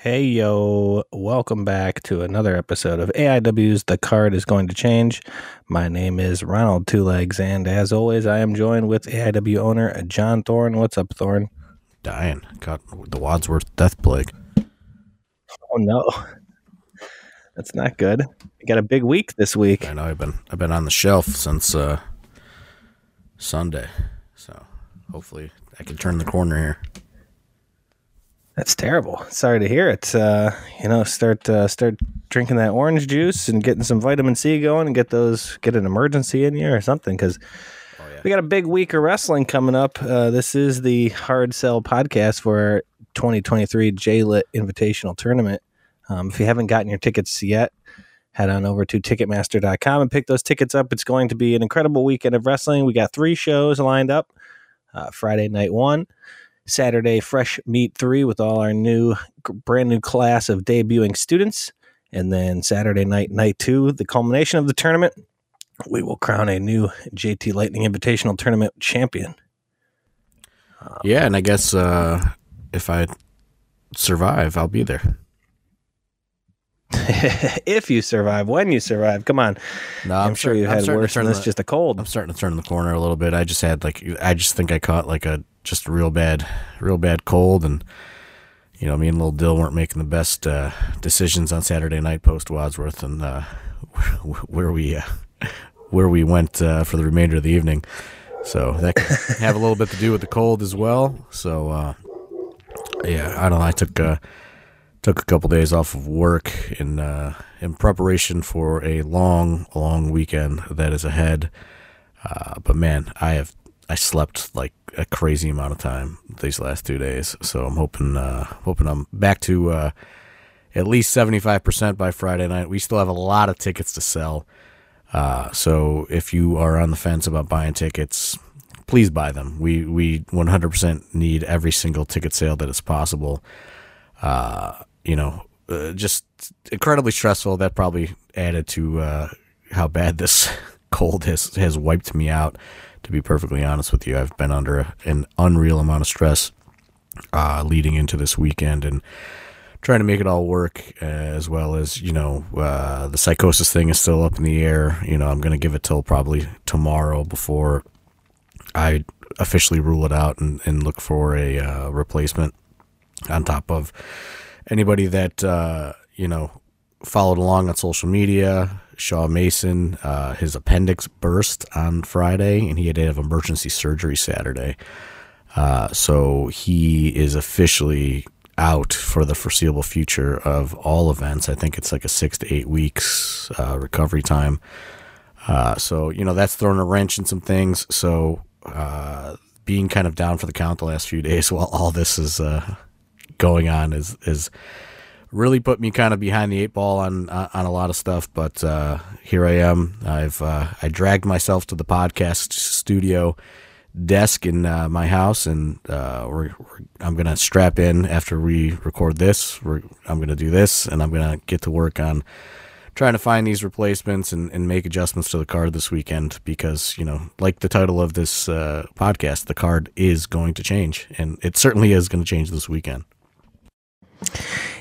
Hey, yo, welcome back to another episode of AIW's The Card is Going to Change. My name is Ronald Two Legs, and as always, I am joined with AIW owner John Thorne. What's up, Thorne? Dying. Got the Wadsworth death plague. Oh, no. That's not good. You got a big week this week. I know I've been I've been on the shelf since uh, Sunday, so hopefully I can turn the corner here. That's terrible. Sorry to hear it. Uh, you know, start uh, start drinking that orange juice and getting some vitamin C going, and get those get an emergency in you or something because Oh yeah. we got a big week of wrestling coming up. Uh, this is the Hard Sell podcast for our 2023 JLit Invitational Tournament. Um, if you haven't gotten your tickets yet, head on over to Ticketmaster.com and pick those tickets up. It's going to be an incredible weekend of wrestling. We got three shows lined up. Uh, Friday night one, Saturday Fresh Meat three with all our new, brand new class of debuting students, and then Saturday night night two, the culmination of the tournament. We will crown a new JT Lightning Invitational Tournament champion. Yeah, and I guess uh, if I survive, I'll be there. if you survive, when you survive, come on. No, I'm, sure you had worse than this. The, just a cold. I'm starting to turn the corner a little bit. I just had like I just think I caught like a just a real bad, real bad cold, and you know me and little Dill weren't making the best uh, decisions on Saturday night post Wadsworth and uh, where we uh, where we went uh, for the remainder of the evening. So that could have a little bit to do with the cold as well. So uh, yeah, I don't know. I took uh, took a couple days off of work in uh, in preparation for a long, long weekend that is ahead. Uh, but man, I have I slept like a crazy amount of time these last two days. So I'm hoping uh, hoping I'm back to uh, at least seventy five percent by Friday night. We still have a lot of tickets to sell. Uh, so if you are on the fence about buying tickets, please buy them. We we 100% need every single ticket sale that is possible. Uh, you know, uh, just incredibly stressful. That probably added to uh, how bad this cold has has wiped me out. To be perfectly honest with you, I've been under an unreal amount of stress uh, leading into this weekend and trying to make it all work as well as you know uh, the Psicosis thing is still up in the air. You know i'm going to give it till probably tomorrow before i officially rule it out and, and look for a uh, replacement on top of anybody that uh, you know followed along on social media shaw mason uh, his appendix burst on friday and he had to have emergency surgery saturday uh, so he is officially out for the foreseeable future of all events. I think it's like a six to eight weeks uh, recovery time. Uh, so you know that's thrown a wrench in some things. So uh, being kind of down for the count the last few days while all this is uh, going on is is really put me kind of behind the eight ball on on a lot of stuff. But uh, here I am. I've uh, I dragged myself to the podcast studio desk in uh, my house, and uh, we're, we're, I'm gonna strap in after we record this. We're, I'm gonna do this, and I'm gonna get to work on trying to find these replacements and, and make adjustments to the card this weekend because you know, like the title of this uh, podcast, the card is going to change, and it certainly is going to change this weekend.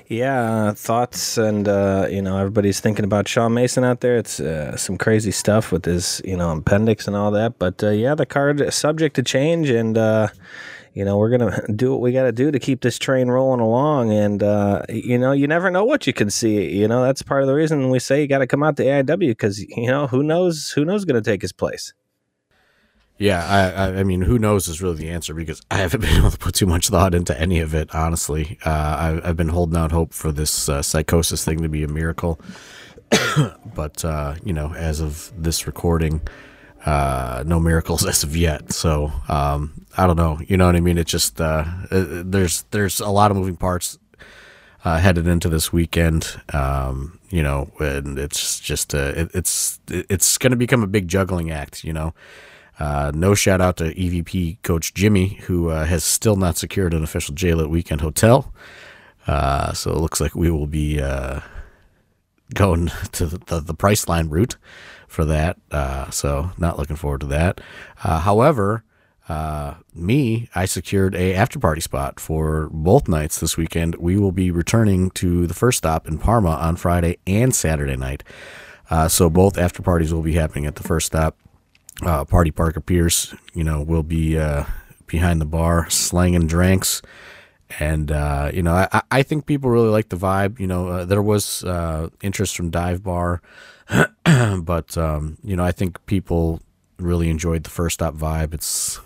Yeah, thoughts and uh, you know everybody's thinking about Shawn Mason out there. It's uh, some crazy stuff with his you know appendix and all that. But uh, yeah, the card subject to change, and uh, you know we're gonna do what we got to do to keep this train rolling along. And uh, you know you never know what you can see. You know that's part of the reason we say you got to come out to AIW because you know who knows who knows to take his place. Yeah, I, I, mean, who knows is really the answer because I haven't been able to put too much thought into any of it. Honestly, uh, I, I've been holding out hope for this uh, Psicosis thing to be a miracle, but uh, you know, as of this recording, uh, no miracles as of yet. So um, I don't know. You know what I mean? It's just uh, there's there's a lot of moving parts uh, headed into this weekend. Um, you know, and it's just it, it's it's going to become a big juggling act. You know. Uh, no shout out to EVP coach Jimmy, who uh, has still not secured an official JLit weekend hotel. Uh, so it looks like we will be going to the, the Priceline route for that. so not looking forward to that. however, uh, me, I secured a after party spot for both nights this weekend. We will be returning to the first stop in Parma on Friday and Saturday night. Uh, so both after parties will be happening at the first stop. Uh, Party Parker Pierce, you know, will be uh, behind the bar slanging drinks. And, uh, you know, I, I think people really like the vibe. You know, uh, there was uh, interest from Dive Bar, but, um, you know, I think people really enjoyed the first stop vibe. It's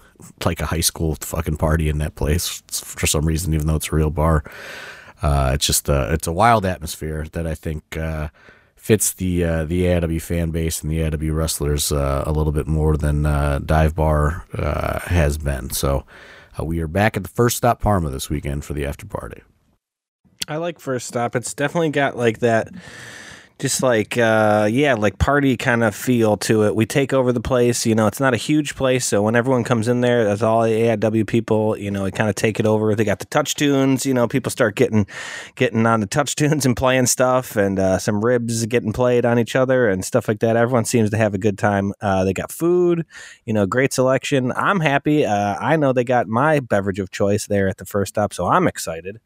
like a high school fucking party in that place for some reason, even though it's a real bar. Uh, it's just uh, it's a wild atmosphere that I think fits the uh, the AIW fan base and the AIW wrestlers uh, a little bit more than uh, Dive Bar has been. So we are back at the first stop Parma this weekend for the after party. I like first stop. It's definitely got like that just like uh, yeah like party kind of feel to it. We take over the place you know it's not a huge place so when everyone comes in there that's all the aiw people you know we kind of take it over. They got the TouchTunes you know people start getting getting on the TouchTunes and playing stuff and uh, some ribs getting played on each other and stuff like that. Everyone seems to have a good time. Uh, they got food you know great selection. I'm happy. Uh, i know they got my beverage of choice there at the first stop so i'm excited.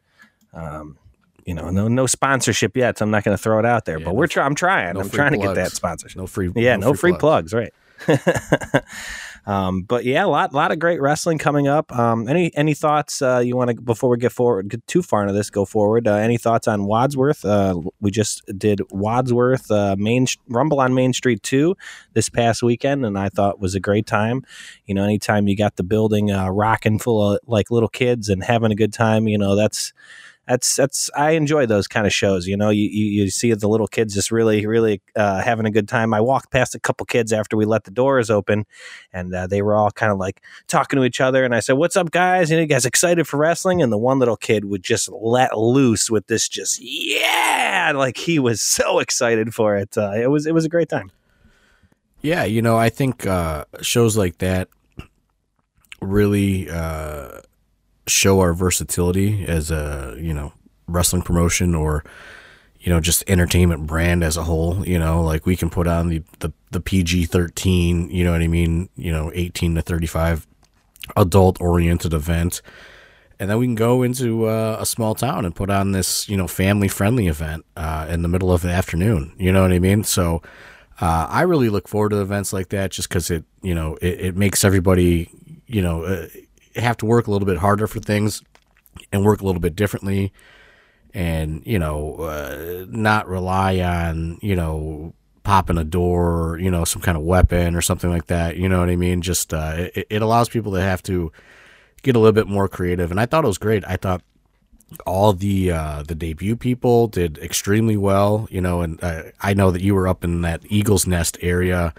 Um, you know, no no sponsorship yet, so I'm not going to throw it out there. Yeah, but no, we're trying. I'm trying. No I'm trying plugs. to get that sponsorship. No free. Yeah, no, no free, free plugs. plugs. Right. um, but yeah, a lot lot of great wrestling coming up. Um, any any thoughts uh, you want to before we get forward get too far into this? Go forward. Uh, any thoughts on Wadsworth? Uh, we just did Wadsworth uh, Main Rumble on Main Street two this past weekend, and I thought was a great time. You know, anytime you got the building uh, rocking full of like little kids and having a good time, you know that's that's that's I enjoy those kind of shows. You know, you you, you see the little kids just really really uh, having a good time. I walked past a couple kids after we let the doors open, and uh, they were all kind of like talking to each other. And I said, "What's up, guys? You, know, you guys excited for wrestling?" And the one little kid would just let loose with this, just yeah, like he was so excited for it. Uh, it was it was a great time. Yeah, you know, I think uh, shows like that really uh, show our versatility as a you know wrestling promotion or you know just entertainment brand as a whole you know like we can put on the the, the pg-13 you know what i mean you know 18 to 35 adult oriented event. And then we can go into uh, a small town and put on this you know family friendly event uh, in the middle of the afternoon you know what i mean? So uh, i really look forward to events like that just because it you know it, it makes everybody you know uh, have to work a little bit harder for things and work a little bit differently and you know uh, not rely on you know popping a door or you know some kind of weapon or something like that. You know what i mean? Just uh, it, it allows people to have to get a little bit more creative. And i thought it was great. I thought all the uh, the debut people did extremely well you know and uh, i know that you were up in that eagles nest area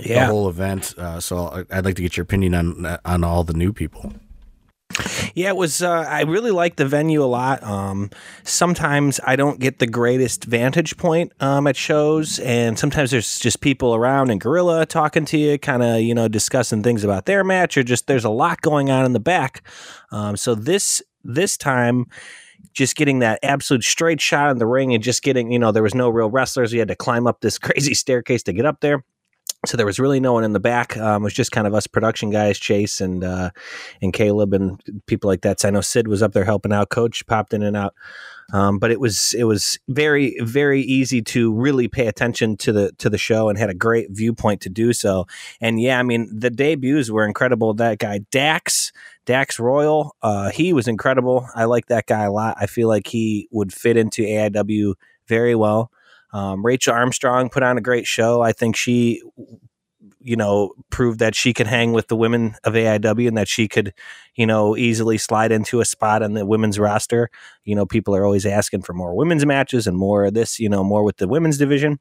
yeah. the whole event. Uh, so I'd like to get your opinion on on all the new people. Yeah, it was. Uh, I really like the venue a lot. Um, sometimes I don't get the greatest vantage point um, at shows, and sometimes there's just people around and Gorilla talking to you, kind of you know discussing things about their match, or just there's a lot going on in the back. Um, so this this time just getting that absolute straight shot in the ring and just getting, you know, there was no real wrestlers. You had to climb up this crazy staircase to get up there so there was really no one in the back. Um, it was just kind of us production guys, Chase and uh, and Caleb and people like that. So I know Sid was up there helping out. Coach popped in and out, um, but it was it was very very easy to really pay attention to the to the show and had a great viewpoint to do so. And yeah, I mean the debuts were incredible. That guy Dax Dax Royal, uh, he was incredible. I like that guy a lot. I feel like he would fit into AIW very well. Um, Rachel Armstrong put on a great show. I think she, you know, proved that she could hang with the women of AIW and that she could, you know, easily slide into a spot on the women's roster. You know, people are always asking for more women's matches and more of this, you know, more with the women's division.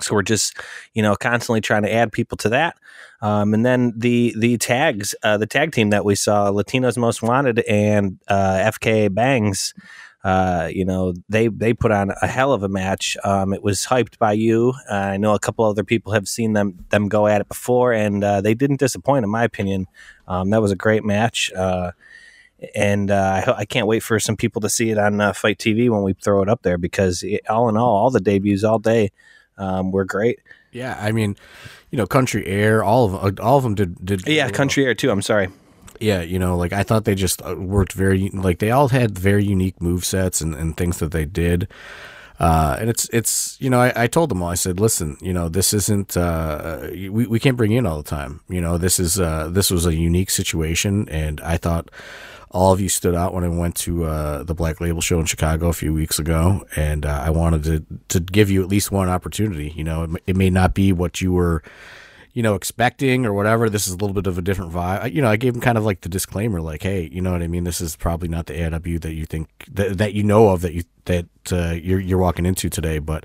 So we're just, you know, constantly trying to add people to that. Um, and then the the tags, uh, the tag team that we saw, Latinos Most Wanted and uh, FK Bangs, uh, you know, they they put on a hell of a match. Um, it was hyped by you. Uh, I know a couple other people have seen them them go at it before, and uh, they didn't disappoint, in my opinion. Um, that was a great match, uh, and uh, I, I, can't wait for some people to see it on uh, FITE TV when we throw it up there because it, all in all, all the debuts all day um, were great. Yeah, I mean, you know, Country Air, all of all of them did did. Yeah, Country Air too. I'm sorry. Yeah, you know, like I thought they just uh, worked very like they all had very unique move sets and, and things that they did. Uh, and it's it's you know I, I told them all I said listen you know this isn't uh, we, we can't bring in all the time you know this is uh, this was a unique situation and I thought all of you stood out when I went to uh, the Black Label show in Chicago a few weeks ago and uh, I wanted to to give you at least one opportunity you know it, it may not be what you were you know, expecting or whatever. This is a little bit of a different vibe. You know, I gave him kind of like the disclaimer, like, hey, you know what I mean. This is probably not the AW that you think that, that you know of that you that uh, you're you're walking into today, but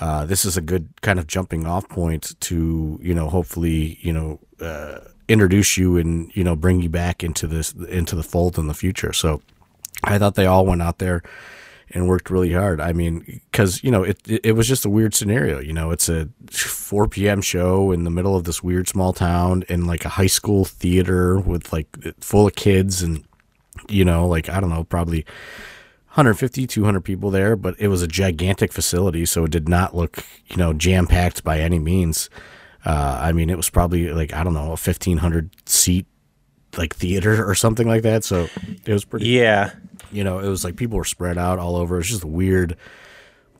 uh, this is a good kind of jumping off point to you know hopefully you know uh, introduce you and you know bring you back into this into the fold in the future. So I thought they all went out there and worked really hard. I mean, because you know it, it, was just a weird scenario. You know, it's a 4 p.m. show in the middle of this weird small town in like a high school theater with like full of kids and you know, like I don't know, probably 150, 200 people there, but it was a gigantic facility, so it did not look you know jam packed by any means. Uh, I mean, it was probably like I don't know a 1500 seat like theater or something like that. So it was pretty. Yeah, you know, it was like people were spread out all over. It was just a weird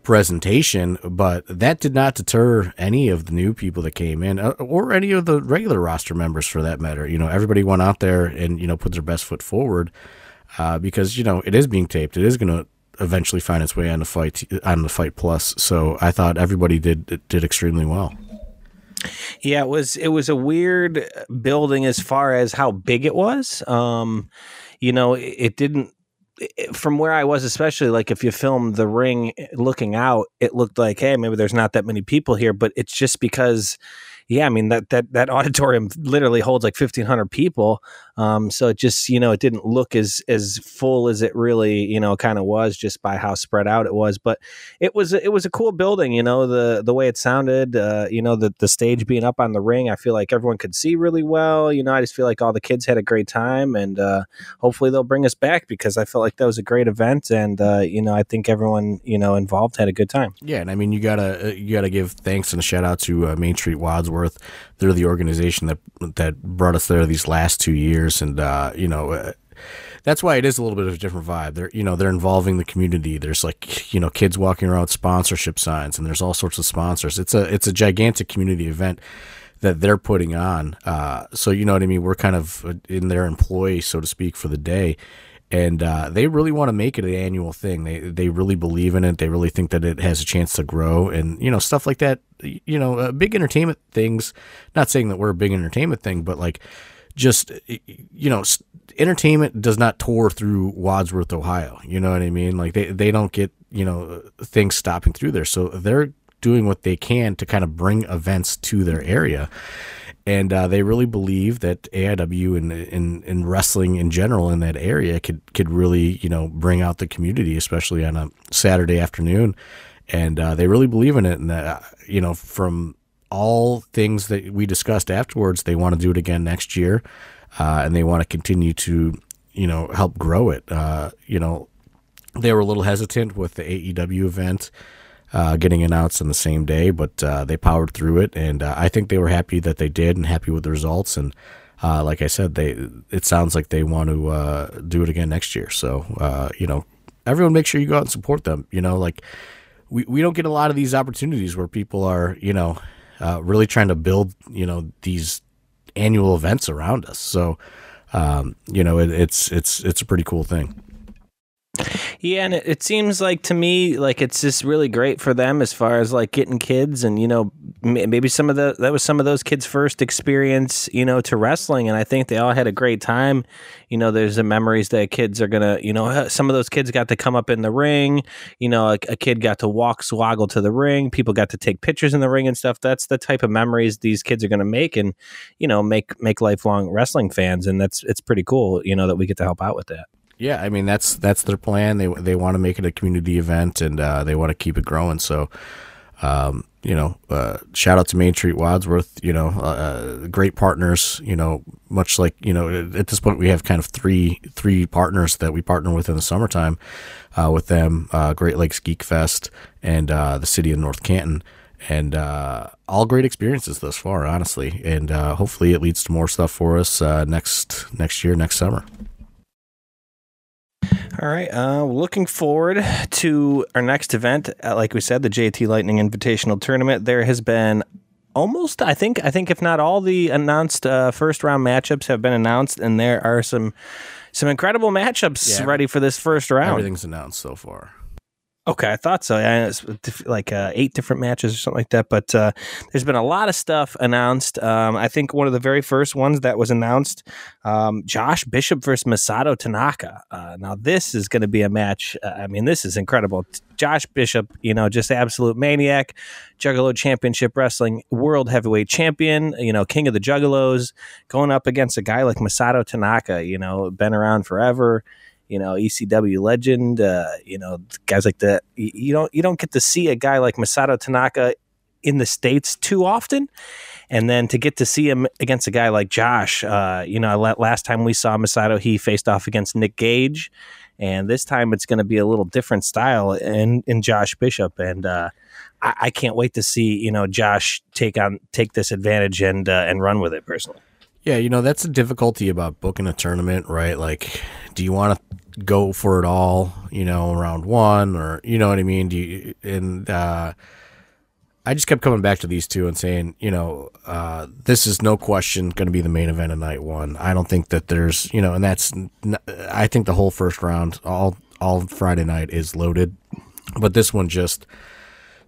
presentation, but that did not deter any of the new people that came in uh, or any of the regular roster members for that matter. You know, everybody went out there and, you know, put their best foot forward uh, because, you know, it is being taped. It is going to eventually find its way on the fight on the fight plus. So I thought everybody did did extremely well. Yeah, it was it was a weird building as far as how big it was. Um, you know, it, it didn't from where I was, especially like if you film the ring eh, looking out, it looked like, hey, maybe there's not that many people here, but it's just because yeah, I mean that that that auditorium literally holds like fifteen hundred people. Um, so it just you know it didn't look as as full as it really you know kind of was just by how spread out it was. But it was it was a cool building. You know the the way it sounded. Uh, you know the the stage being up on the ring. I feel like everyone could see really well. You know I just feel like all the kids had a great time, and uh, hopefully they'll bring us back because I felt like that was a great event, and uh, you know I think everyone you know involved had a good time. Yeah, and I mean you gotta uh, you gotta give thanks and shout out to uh, Main Street Wadsworth. They're the organization that that brought us there these last two years, and uh, you know. Uh, that's why it is a little bit of a different vibe. They're, you know, they're involving the community. There's like, you know, kids walking around with sponsorship signs, and there's all sorts of sponsors. It's a, it's a gigantic community event that they're putting on. Uh, so you know what I mean. We're kind of in their employ, so to speak, for the day, and uh, they really want to make it an annual thing. They they really believe in it. They really think that it has a chance to grow, and you know stuff like that. You know, uh, big entertainment things. Not saying that we're a big entertainment thing, but like just you know, entertainment does not tour through Wadsworth, Ohio. You know what I mean? Like they they don't get you know things stopping through there, so they're doing what they can to kind of bring events to their area and uh, they really believe that AIW and, and, and wrestling in general in that area could could really you know bring out the community, especially on a Saturday afternoon, and uh, they really believe in it. And that uh, you know from all things that we discussed afterwards, they want to do it again next year, uh, and they want to continue to you know help grow it. Uh, you know they were a little hesitant with the AEW event uh, getting announced on the same day, but uh, they powered through it, and uh, I think they were happy that they did and happy with the results. And uh, like I said, they it sounds like they want to do it again next year. So you know, everyone make sure you go out and support them. You know, like we we don't get a lot of these opportunities where people are you know really trying to build you know these annual events around us. So um, you know, it, it's it's it's a pretty cool thing. Yeah, and it, it, seems like to me like it's just really great for them as far as like getting kids and you know maybe some of the that was some of those kids' first experience you know to wrestling, and I think they all had a great time. You know, there's the memories that kids are gonna you know some of those kids got to come up in the ring. You know, a, a kid got to walk swoggle to the ring. People got to take pictures in the ring and stuff. That's the type of memories these kids are gonna make, and you know make make lifelong wrestling fans, and that's it's pretty cool. You know that we get to help out with that. Yeah, I mean that's that's their plan. They they want to make it a community event and uh, they want to keep it growing. So, um, you know, uh, shout out to Main Street Wadsworth. You know, uh, uh, great partners. You know, much like you know, at this point we have kind of three three partners that we partner with in the summertime uh, with them. Uh, great Lakes Geek Fest and the city of North Canton. and uh, all great experiences thus far, honestly. And uh, hopefully, it leads to more stuff for us uh, next next year, next summer. All right. Uh, looking forward to our next event. Uh, like we said, the JT Lightning Invitational Tournament. There has been almost, I think, I think if not all the announced uh, first round matchups have been announced, and there are some some incredible matchups yeah, ready for this first round. Everything's announced so far. Okay, I thought so. Yeah, it's like uh, eight different matches or something like that. But uh, there's been a lot of stuff announced. Um, I think one of the very first ones that was announced, um, Josh Bishop versus Masato Tanaka. Uh, now this is going to be a match. Uh, I mean, this is incredible. Josh Bishop, you know, just absolute maniac, Juggalo Championship Wrestling World Heavyweight Champion. You know, King of the Juggalos, going up against a guy like Masato Tanaka. You know, been around forever you know ECW legend. Uh, you know guys like that. You don't you don't get to see a guy like Masato Tanaka in the states too often. And then to get to see him against a guy like Josh, uh, you know, last time we saw Masato, he faced off against Nick Gage, and this time it's going to be a little different style in in Josh Bishop, and uh, I, I, can't wait to see you know Josh take on take this advantage and uh, and run with it personally. Yeah, you know that's the difficulty about booking a tournament, right? Like, do you want to go for it all, you know, round one, or you know what I mean? Do you, and uh, I just kept coming back to these two and saying, you know, uh, this is no question going to be the main event of night one. I don't think that there's, you know, and that's, I think the whole first round, all all Friday night is loaded, but this one just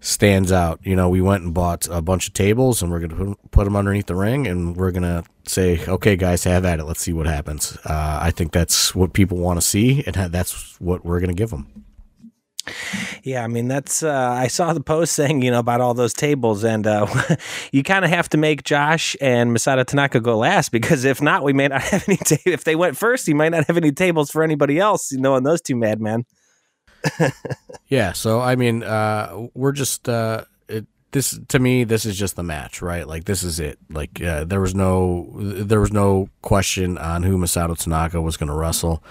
stands out. You know, we went and bought a bunch of tables and we're going to put them underneath the ring and we're going to say, okay, guys, have at it. Let's see what happens. Uh, I think that's what people want to see and that's what we're going to give them. Yeah, I mean that's. Uh, I saw the post saying you know about all those tables, and uh, you kind of have to make Josh and Masato Tanaka go last because if not, we may not have any. Ta- if they went first, you might not have any tables for anybody else. You know, and those two madmen. yeah. So I mean, uh, we're just uh, it, this to me. This is just the match, right? Like this is it. Like uh, there was no there was no question on who Masato Tanaka was going to wrestle.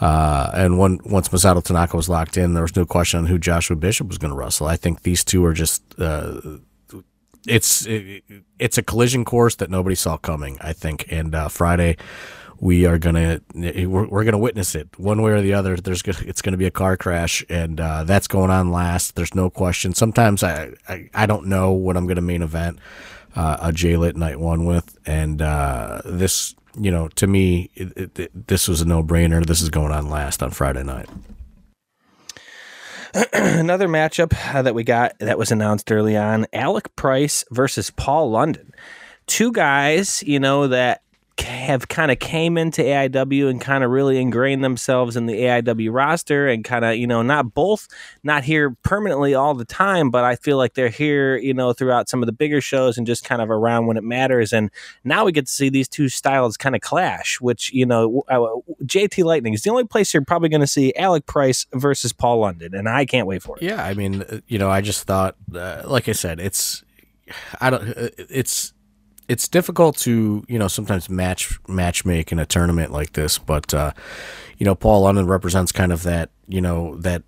Uh, and once Masato Tanaka was locked in, there was no question on who Joshua Bishop was going to wrestle. I think these two are just uh, it's it, it's a collision course that nobody saw coming. I think, and uh, Friday we are gonna we're, we're gonna witness it one way or the other. There's it's gonna be a car crash, and uh, that's going on last. There's no question. Sometimes I I, I don't know what I'm gonna main event uh, a JLit night one with, and uh, this you know to me it, it, it, this was a no brainer. This is going on last on Friday night. Another matchup uh, that we got that was announced early on: Alec Price versus Paul London. Two guys, you know that have kind of came into AIW and kind of really ingrained themselves in the AIW roster and kind of, you know, not both not here permanently all the time, but I feel like they're here, you know, throughout some of the bigger shows and just kind of around when it matters. And now we get to see these two styles kind of clash, which, you know, uh, JT Lightning is the only place you're probably going to see Alec Price versus Paul London. And I can't wait for it. Yeah. I mean, uh, you know, I just thought, uh, like I said, it's, I don't, uh, it's, it's difficult to you know sometimes match match make in a tournament like this, but uh, you know Paul London represents kind of that you know that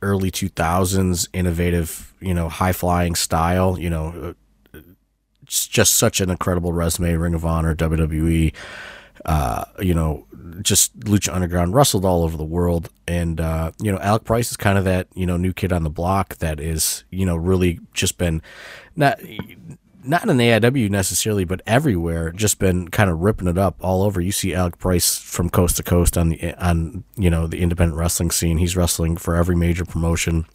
early two thousands innovative you know high flying style. You know, it's just such an incredible resume. Ring of Honor, WWE. Uh, you know, just Lucha Underground wrestled all over the world, and uh, you know Alec Price is kind of that you know new kid on the block that is you know really just been not not in the AIW necessarily, but everywhere, just been kind of ripping it up all over. You see Alec Price from coast to coast on the on you know the independent wrestling scene. He's wrestling for every major promotion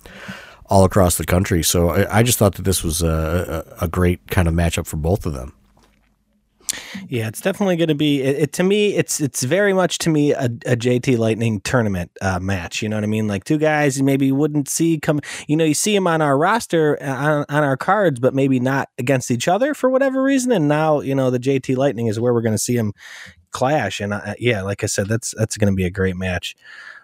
all across the country. So I, I just thought that this was a, a, a great kind of matchup for both of them. Yeah, it's definitely going to be. It, it, to me, it's it's very much to me a, a JT Lightning tournament uh, match. You know what I mean? Like two guys you maybe wouldn't see come. You know, you see them on our roster uh, on, on our cards, but maybe not against each other for whatever reason. And now you know the JT Lightning is where we're going to see them clash. And uh, yeah, like I said, that's that's going to be a great match.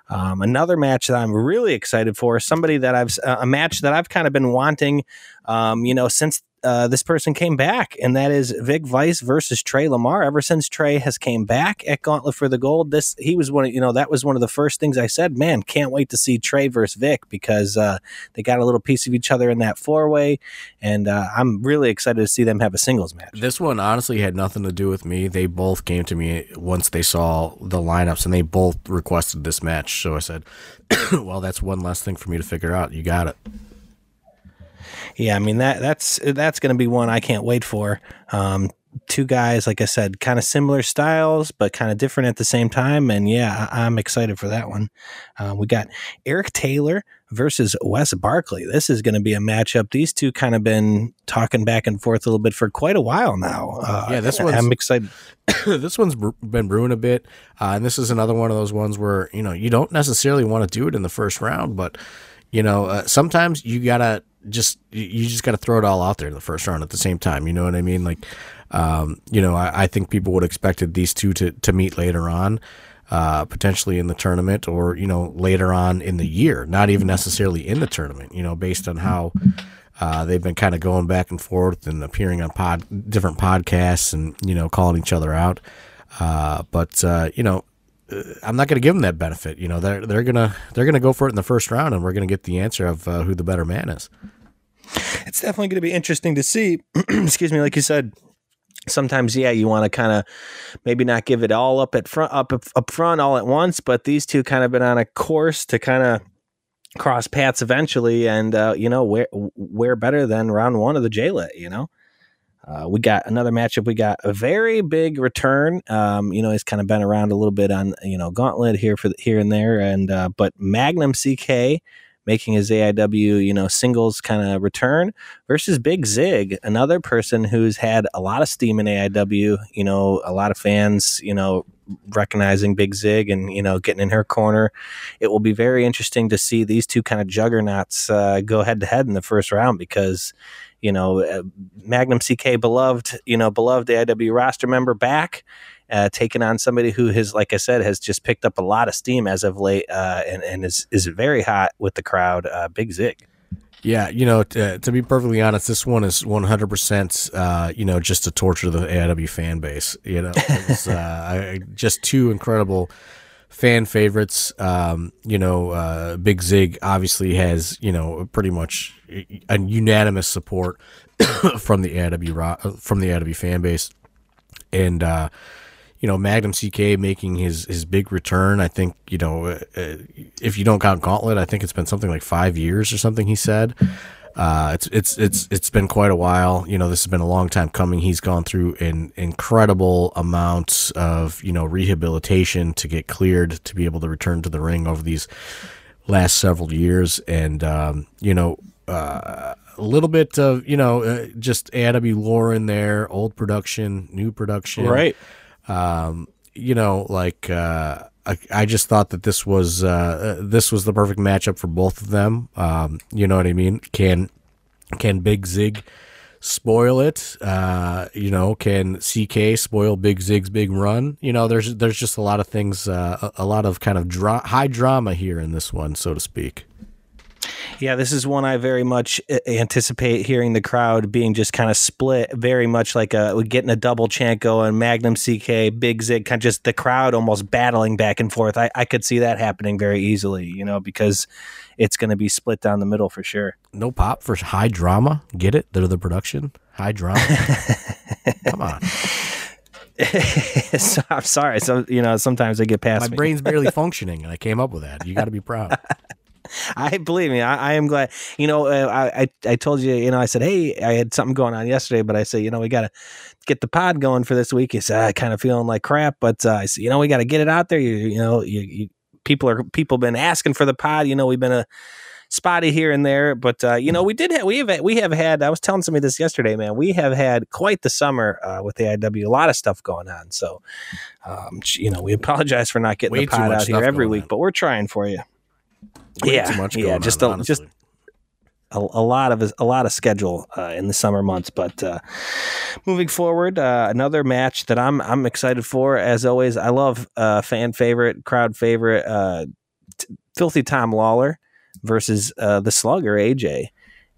Um, another match that I'm really excited for, somebody that I've a match that I've kind of been wanting, um, you know, since uh, this person came back, and that is Vic Vice versus Tre Lamar. Ever since Trey has came back at Gauntlet for the Gold, this he was one. Of, you know, that was one of the first things I said. Man, can't wait to see Trey versus Vic because uh, they got a little piece of each other in that four way, and uh, I'm really excited to see them have a singles match. This one honestly had nothing to do with me. They both came to me once they saw the lineups, and they both requested this match. So I said, "Well, that's one less thing for me to figure out. You got it." Yeah, I mean that that's that's going to be one I can't wait for. Um, two guys, like I said, kind of similar styles, but kind of different at the same time. And yeah, I, am excited for that one. Uh, we got Eric Taylor versus Wes Barkley. This is going to be a matchup. These two kind of been talking back and forth a little bit for quite a while now. Uh, yeah, this one I'm excited. this one's been brewing a bit, uh, and this is another one of those ones where you know you don't necessarily want to do it in the first round, but you know uh, sometimes you gotta just you just got to throw it all out there in the first round at the same time. You know what I mean? Like, um, you know, I, I, think people would have expected these two to to meet later on, uh, potentially in the tournament or you know later on in the year, not even necessarily in the tournament. You know, based on how. Uh, they've been kind of going back and forth and appearing on pod different podcasts and you know calling each other out. Uh, but uh, you know, I'm not going to give them that benefit. You know, they're they're gonna they're gonna go for it in the first round, and we're going to get the answer of uh, who the better man is. It's definitely going to be interesting to see. excuse me, like you said. Sometimes, yeah, you want to kind of maybe not give it all up at front, up up front, all at once. But these two kind of been on a course to kind of cross paths eventually, and uh, you know where where better than round one of the JLIT, you know. Uh, we got another matchup. We got a very big return. Um, you know, he's kind of been around a little bit on you know Gauntlet here for here and there, and uh, but Magnum CK making his AIW you know singles kind of return versus Big Zig, another person who's had a lot of steam in AIW. You know, a lot of fans you know recognizing Big Zig and you know getting in her corner. It will be very interesting to see these two kind of juggernauts uh, go head to head in the first round because you know, uh, Magnum CK beloved, you know, beloved AIW roster member back, uh, taking on somebody who has, like I said, has just picked up a lot of steam as of late, uh, and, and is is very hot with the crowd. Uh, Big Zig. Yeah, you know, to, to, be perfectly honest, this one is 100%, uh, you know, just to torture the AIW fan base. You know, uh, just two incredible fan favorites. Um, you know, uh, Big Zig obviously has you know pretty much a unanimous support from the AW from the AW fan base, and uh, you know Magnum CK making his his big return. I think you know uh, uh, if you don't count Gauntlet, I think it's been something like five years or something. He said. Uh, it's it's it's it's been quite a while. You know, this has been a long time coming. He's gone through an incredible amount of you know rehabilitation to get cleared to be able to return to the ring over these last several years, and um, you know. Uh, a little bit of you know uh, just AW lore in there, old production, new production, right? Um, you know, like uh, I, just thought that this was uh, this was the perfect matchup for both of them. Um, you know what I mean? Can can Big Zig spoil it? Uh, you know, can CK spoil Big Zig's big run? You know, there's there's just a lot of things, uh, a, a, lot of kind of dra- high drama here in this one, so to speak. Yeah, this is one I very much uh, anticipate hearing the crowd being just kind of split, very much like a getting a double chant going, Magnum CK, Big Zig, kind of just the crowd almost battling back and forth. I, I could see that happening very easily, you know, because it's going to be split down the middle for sure. No pop for high drama. Get it? They're the production. High drama. Come on. so, I'm sorry. So you know, sometimes I get past. My me. brain's barely functioning, and I came up with that. You got to be proud. I believe me. I, I, am glad. You know, uh, I, I I told you. You know, I said, hey, I had something going on yesterday, but I said, you know, we got to get the pod going for this week. He said, I kind of feeling like crap, but uh, I said, you know, we got to get it out there. You, you know, you, you, people are people been asking for the pod. You know, we've been a spotty here and there, but uh, you know, we did have we have we have had. I was telling somebody this yesterday, man. We have had quite the summer uh, with the IW. A lot of stuff going on. So, um, you know, we apologize for not getting Way the pod out here every week, on. but we're trying for you. Yeah, yeah, just on, a, just a, a, lot of a lot of schedule uh, in the summer months. But uh, moving forward, uh, another match that I'm I'm excited for. As always, I love uh, fan favorite, crowd favorite, uh, t- Filthy Tom Lawlor versus uh, the Slugger AJ.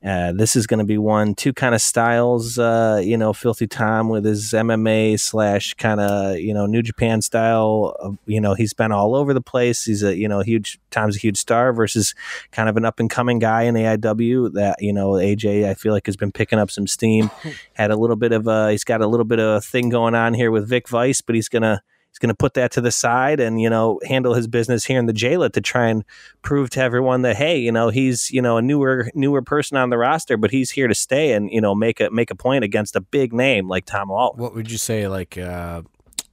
Uh, this is going to be one, two kind of styles. Uh, you know, Filthy Tom with his MMA slash kind of you know New Japan style. Of, you know, he's been all over the place. He's a you know huge Tom's a huge star versus kind of an up and coming guy in AIW. That you know AJ I feel like has been picking up some steam. Had a little bit of a he's got a little bit of a thing going on here with Vic Vice, but he's gonna he's going to put that to the side and you know handle his business here in the JLIT to try and prove to everyone that hey you know he's you know a newer newer person on the roster but he's here to stay and you know make a make a point against a big name like Tom Lawlor. What would you say like uh,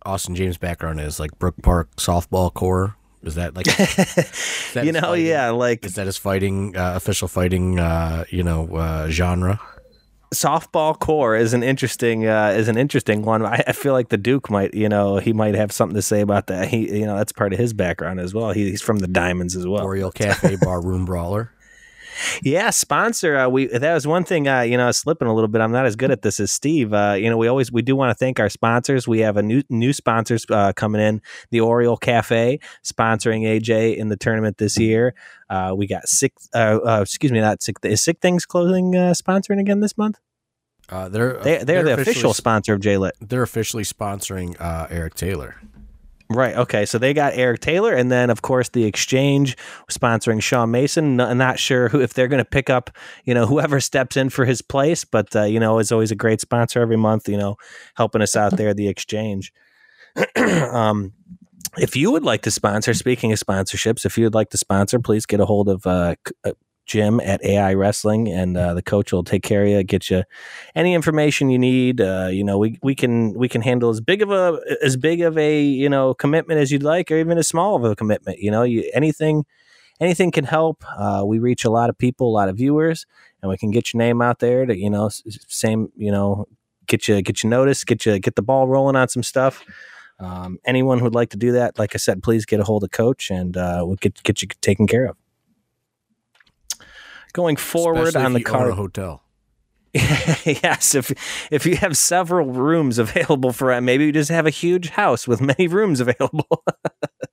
Austin James' background is like Brook Park softball core? Is that like is that you know fighting, yeah like is that his fighting uh, official fighting uh, you know uh, genre? Softball core is an interesting uh, is an interesting one. I, I, feel like the Duke might, you know, he might have something to say about that. He, you know, that's part of his background as well. He, he's from the Diamonds as well. Oriole Cafe Bar Room Brawler. Yeah, sponsor. Uh, we that was one thing. Uh, you know, slipping a little bit. I'm not as good at this as Steve. Uh, you know, we always we do want to thank our sponsors. We have a new new sponsors uh, coming in. The Oriole Cafe sponsoring AJ in the tournament this year. Uh, we got sick. Uh, uh, excuse me, not sick. Is Sick Things Clothing uh, sponsoring again this month? Uh, they're they, they're, they're the official sponsor of JLIT. They're officially sponsoring uh, Eric Taylor. Right. Okay. So they got Eric Taylor, and then of course the exchange sponsoring Sean Mason. Not, not sure who if they're going to pick up, you know, whoever steps in for his place, but uh, you know, is always a great sponsor every month. You know, helping us out there. The exchange. um, if you would like to sponsor, speaking of sponsorships, if you would like to sponsor, please get a hold of uh, uh Jim at AI Wrestling, and uh, the coach will take care of you, get you any information you need. Uh, you know, we we can we can handle as big of a as big of a you know commitment as you'd like, or even as small of a commitment. You know, you anything anything can help. Uh, we reach a lot of people, a lot of viewers, and we can get your name out there to you know same you know get you get you noticed, get you get the ball rolling on some stuff. Um, anyone who'd like to do that, like I said, please get a hold of Coach, and uh, we'll get get you taken care of going forward Especially on the car hotel. yes, if if you have several rooms available for it, maybe you just have a huge house with many rooms available.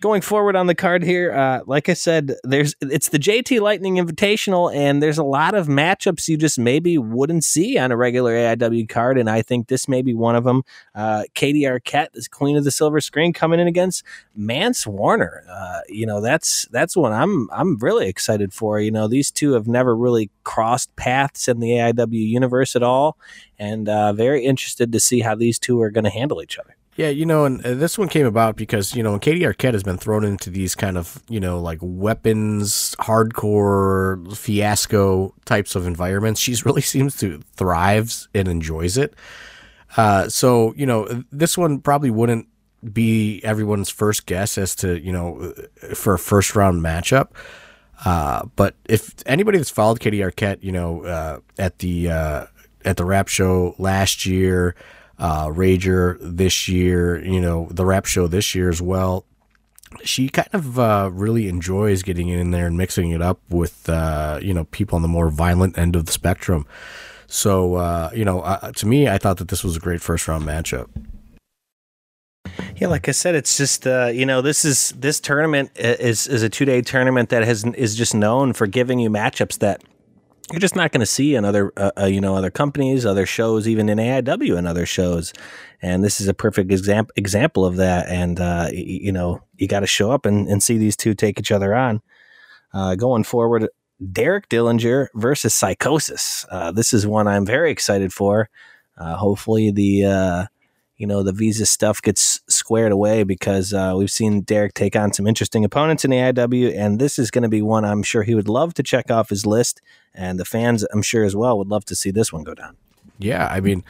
going forward on the card here, uh, like I said, there's it's the JT Lightning Invitational, and there's a lot of matchups you just maybe wouldn't see on a regular AIW card, and I think this may be one of them. Uh, Katie Arquette is Queen of the Silver Screen coming in against Mance Warner. Uh, you know that's that's one I'm I'm really excited for. You know these two have never really crossed paths in the AIW universe at all, and uh, very interested to see how these two are going to handle each other. Yeah, you know, and uh, this one came about because you know, Katie Arquette has been thrown into these kind of you know like weapons, hardcore fiasco types of environments. She's really seems to thrives and enjoys it. Uh, so you know, this one probably wouldn't be everyone's first guess as to you know for a first round matchup. Uh, but if anybody that's followed Katie Arquette, you know, uh, at the uh, at the rap show last year uh, Rager this year, you know, the rap show this year as well. She kind of uh, really enjoys getting in there and mixing it up with, uh, you know, people on the more violent end of the spectrum. So, uh, you know, uh, to me, I thought that this was a great first round matchup. Yeah, like I said, it's just uh, you know this is this tournament is is a two day tournament that has is just known for giving you matchups that you're just not going to see in other, uh, uh, you know, other companies, other shows, even in AIW and other shows. And this is a perfect example example of that. And uh, y- you know, you got to show up and, and see these two take each other on. Uh, going forward, Derek Dillinger versus Psicosis. Uh, this is one I'm very excited for. Uh, hopefully, the you know the visa stuff gets squared away because uh, we've seen Derek take on some interesting opponents in the IW, and this is going to be one I'm sure he would love to check off his list, and the fans I'm sure as well would love to see this one go down. Yeah, I mean,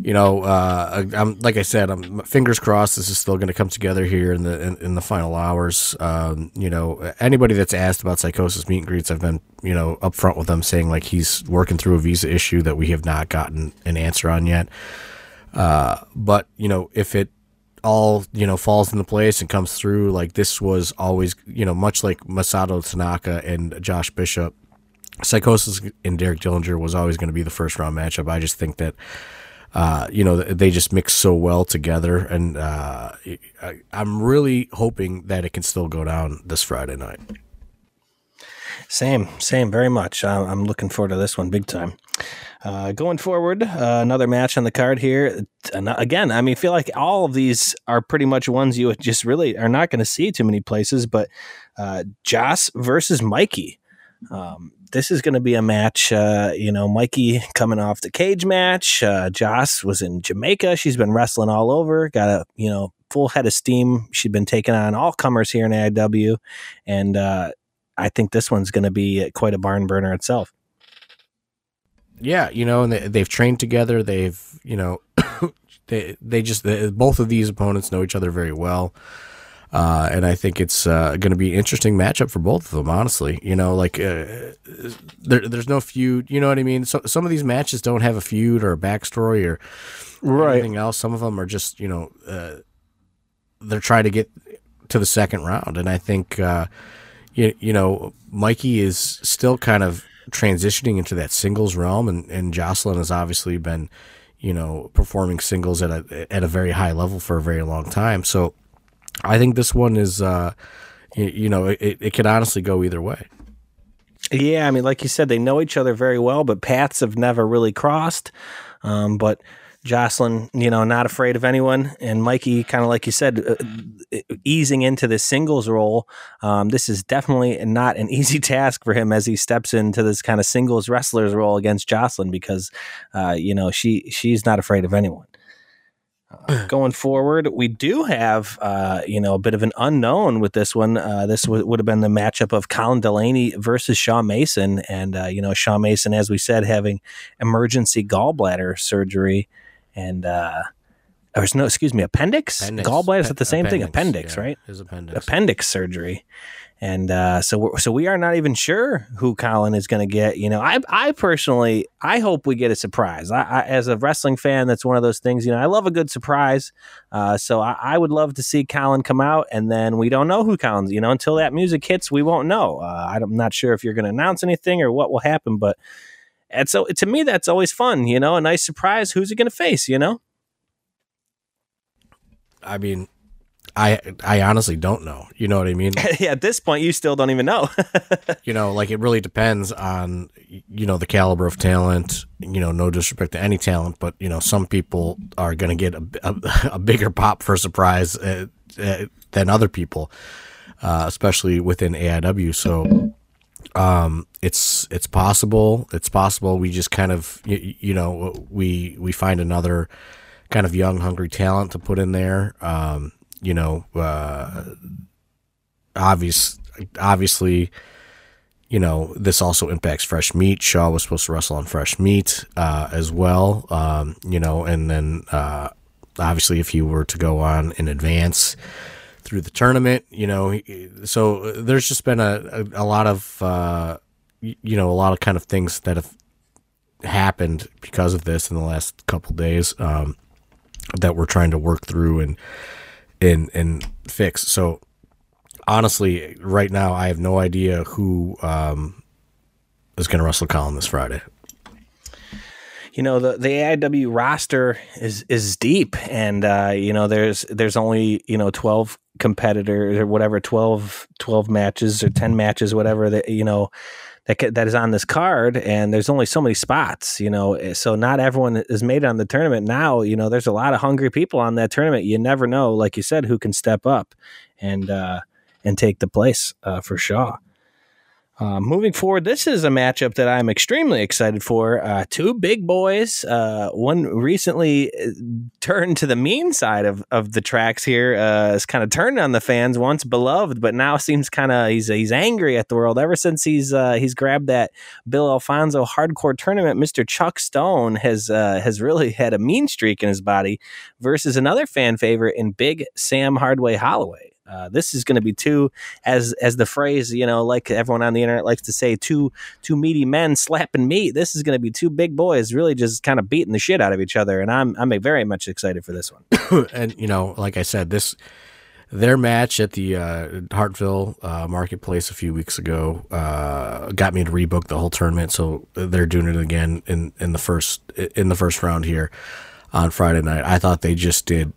you know, uh, I'm like I said, I'm fingers crossed this is still going to come together here in the in, in the final hours. Um, you know, anybody that's asked about Psicosis meet and greets, I've been you know upfront with them saying like he's working through a visa issue that we have not gotten an answer on yet. Uh, but you know, if it all you know falls into place and comes through, like this was always you know much like Masato Tanaka and Josh Bishop, Psicosis and Derek Dillinger was always going to be the first round matchup. I just think that. Uh, you know, they just mix so well together, and uh, I'm really hoping that it can still go down this Friday night. Same, same, very much. I'm looking forward to this one big time. Uh, going forward, uh, another match on the card here. Again, I mean, feel like all of these are pretty much ones you just really are not going to see too many places. But uh, Joss versus Mikey. Um, this is going to be a match. Uh, you know, Mikey coming off the cage match. Uh, Joss was in Jamaica. She's been wrestling all over. Got a you know full head of steam. She'd been taking on all comers here in AIW, and uh, I think this one's going to be quite a barn burner itself. Yeah, you know, and they, they've trained together. They've, you know, they they just they, both of these opponents know each other very well. Uh, and I think it's uh, going to be an interesting matchup for both of them. Honestly, you know, like uh, there, there's no feud. You know what I mean? So, some of these matches don't have a feud or a backstory or right. anything else. Some of them are just you know uh, they're trying to get to the second round, and I think uh, you, you know, Mikey is still kind of transitioning into that singles realm, and, and Jocelyn has obviously been, you know, performing singles at a at a very high level for a very long time. So I think this one is, uh, you, you know, it, it could honestly go either way. Yeah, I mean, like you said, they know each other very well, but paths have never really crossed. Um, but Jocelyn, you know, not afraid of anyone, and Mikey, kind of like you said, uh, easing into this singles role. Um, this is definitely not an easy task for him as he steps into this kind of singles wrestler's role against Jocelyn because, uh, you know, she she's not afraid of anyone. Uh, going forward, we do have, uh, you know, a bit of an unknown with this one. Uh, this w- would have been the matchup of Colin Delaney versus Shaw Mason, and uh, you know, Shaw Mason, as we said, having emergency gallbladder surgery and uh, or no, excuse me, appendix, appendix. gallbladder. Is that the same appendix, thing? Appendix, yeah, right? His appendix. Appendix surgery. And uh, so, we're, so we are not even sure who Colin is going to get. You know, I, I personally, I hope we get a surprise. I, I, as a wrestling fan, that's one of those things. You know, I love a good surprise. Uh, so I, I, would love to see Colin come out, and then we don't know who Colin's. You know, until that music hits, we won't know. Uh, I'm not sure if you're going to announce anything or what will happen, but and so to me, that's always fun, you know, a nice surprise. Who's he going to face, you know? I mean, I I honestly don't know. You know what I mean? yeah, at this point, you still don't even know. you know, like it really depends on you know the caliber of talent. You know, no disrespect to any talent, but you know, some people are going to get a, a, a, bigger pop for surprise uh, uh, than other people, uh, especially within AIW. So um, it's it's possible. It's possible we just kind of you, you, know we we find another kind of young hungry talent to put in there. Um, you know, uh, obvious obviously, you know this also impacts fresh meat. Shaw was supposed to wrestle on fresh meat uh, as well. Um, you know, and then uh, obviously if you were to go on in advance through the tournament. You know, so there's just been a, a, a lot of uh, you know a lot of kind of things that have happened because of this in the last couple days um, that we're trying to work through and and and fix. So honestly, right now I have no idea who um, is going to wrestle Colin this Friday you know the the AIW roster is is deep, and uh, you know there's there's only you know twelve competitors or whatever 12, 12 matches or ten matches, whatever that you know that that is on this card, and there's only so many spots, you know. Eh, so not everyone is made on the tournament now. You know, there's a lot of hungry people on that tournament. You never know, like you said, who can step up and uh, and take the place uh, for Shaw. Uh, moving forward, this is a matchup that I'm extremely excited for. Uh, two big boys. Uh, one recently uh, turned to the mean side of, of the tracks here. Uh, has kind of turned on the fans. Once beloved, but now seems kind of he's he's angry at the world. Ever since he's uh, he's grabbed that Bill Alfonso hardcore tournament, Mister Chuck Stone has has really had a mean streak in his body. Versus another fan favorite in Big Sam Hardway Holloway. Uh, this is going to be two, as as the phrase you know, like everyone on the internet likes to say, two two meaty men slapping meat. This is going to be two big boys really just kind of beating the shit out of each other, and I'm I'm very much excited for this one. and you know, like I said, this their match at the uh, Hartville uh, Marketplace a few weeks ago uh, got me to rebook the whole tournament. So they're doing it again in in the first in the first round here on Friday night. I thought they just did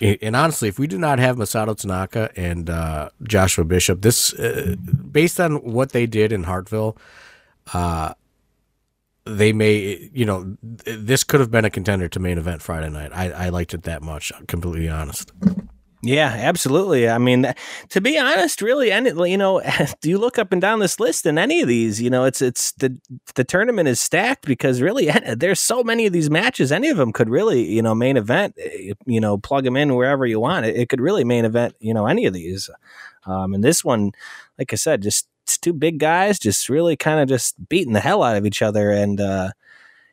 and honestly, if we do not have Masato Tanaka and uh, Joshua Bishop, this uh, based on what they did in Hartville, uh, they may, you know, this could have been a contender to main event Friday night. I, I liked it that much. completely honest. Yeah, absolutely. I mean, to be honest, really, and you know, do you look up and down this list and any of these, you know, it's it's the the tournament is stacked because really there's so many of these matches. Any of them could really, you know, main event. Eh, you know, plug them in wherever you want. It, it could really main event. You know, any of these. Um, and this one, like I said, just two big guys, just really kind of just beating the hell out of each other, and uh,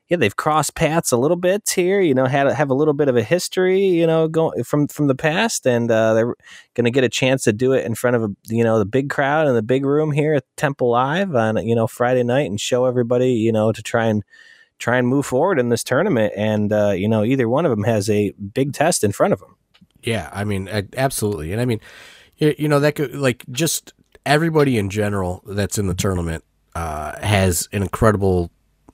yeah, they've crossed paths a little bit here. You know, had have a little bit of a history. You know, going from from the past, and uh, they're going to get a chance to do it in front of a you know the big crowd in the big room here at Temple Live on you know Friday night, and show everybody you know to try and try and move forward in this tournament. And uh, you know, either one of them has a big test in front of them. Yeah, I mean, absolutely, and I mean, you know, that could like just everybody in general that's in the tournament uh, has an incredible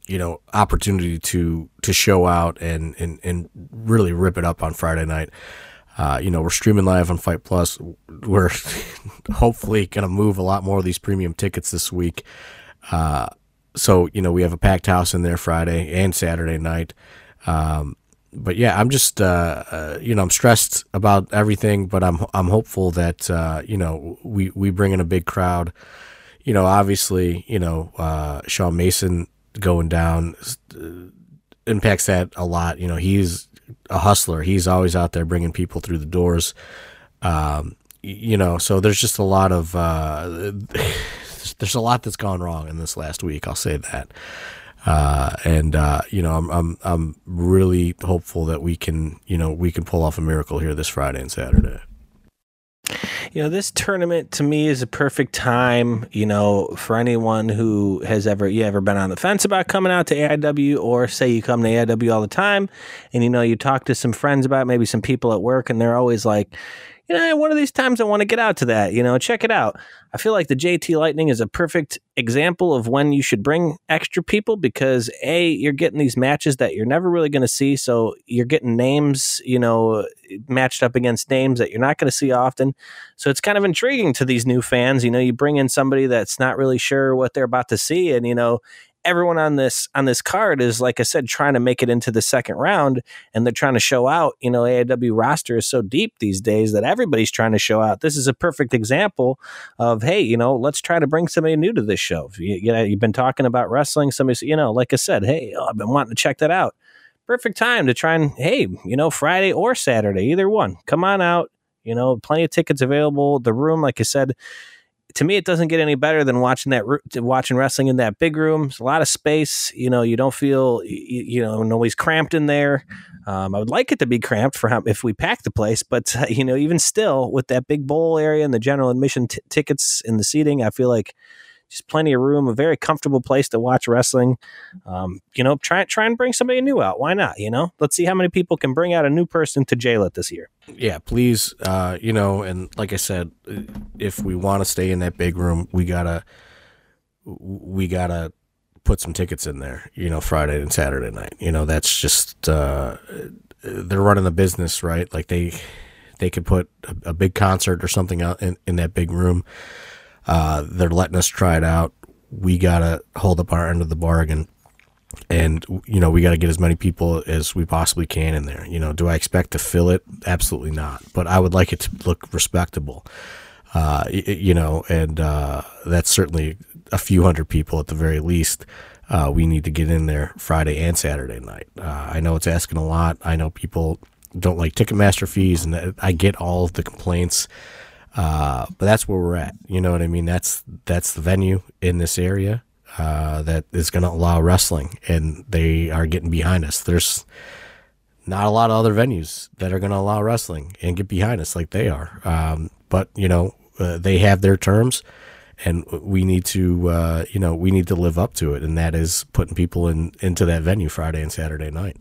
you know opportunity to to show out and and and really rip it up on Friday night. Uh, you know, we're streaming live on FITE+. We're hopefully going to move a lot more of these premium tickets this week. Uh, so, you know, we have a packed house in there Friday and Saturday night. Um, but yeah, I'm just, uh, uh you know, I'm stressed about everything, but I'm, I'm hopeful that, uh, you know, we, we bring in a big crowd. You know, obviously, you know, uh, Shaw Mason going down impacts that a lot. You know, he's a hustler. He's always out there bringing people through the doors. Um, you know, so there's just a lot of uh, there's a lot that's gone wrong in this last week. I'll say that. Uh, and uh, you know, I'm I'm I'm really hopeful that we can you know we can pull off a miracle here this Friday and Saturday you know, this tournament to me is a perfect time, you know, for anyone who has ever you ever been on the fence about coming out to AIW or say you come to AIW all the time and you know, you talk to some friends about maybe some people at work and they're always like, you know, one of these times I want to get out to that, you know, check it out. I feel like the JT Lightning is a perfect example of when you should bring extra people because A, you're getting these matches that you're never really going to see. So you're getting names, you know, matched up against names that you're not going to see often. So it's kind of intriguing to these new fans. You know, you bring in somebody that's not really sure what they're about to see. And, you know, everyone on this on this card is like I said trying to make it into the second round and they're trying to show out you know AIW roster is so deep these days that everybody's trying to show out. This is a perfect example of hey you know let's try to bring somebody new to this show. You, you know you've been talking about wrestling somebody you know like I said hey oh, I've been wanting to check that out. Perfect time to try and hey you know Friday or Saturday either one come on out you know plenty of tickets available the room like I said to me, it doesn't get any better than watching that watching wrestling in that big room. It's a lot of space. You know, you don't feel you, you know nobody's cramped in there. Um, I would like it to be cramped for how, if we pack the place, but uh, you know, even still with that big bowl area and the general admission t- tickets and the seating, I feel like just plenty of room, a very comfortable place to watch wrestling. Um, you know, try try and bring somebody new out. Why not? You know, let's see how many people can bring out a new person to JLIT this year. Yeah, please. Uh, you know, and like I said, if we want to stay in that big room, we gotta we gotta put some tickets in there. You know, Friday and Saturday night. You know, that's just uh, they're running the business right. Like they they could put a, a big concert or something out in, in that big room uh, they're letting us try it out. We gotta hold up our end of the bargain, and you know we got to get as many people as we possibly can in there. You know, do I expect to fill it? Absolutely not. But I would like it to look respectable. Uh, you know, and uh, that's certainly a few hundred people at the very least. Uh, we need to get in there Friday and Saturday night. Uh, I know it's asking a lot. I know people don't like Ticketmaster fees, and I get all of the complaints. Uh, but that's where we're at. You know what I mean? That's that's the venue in this area uh, that is going to allow wrestling, and they are getting behind us. There's not a lot of other venues that are going to allow wrestling and get behind us like they are. Um, but you know, uh, they have their terms, and we need to, uh, you know, we need to live up to it, and that is putting people in into that venue Friday and Saturday night.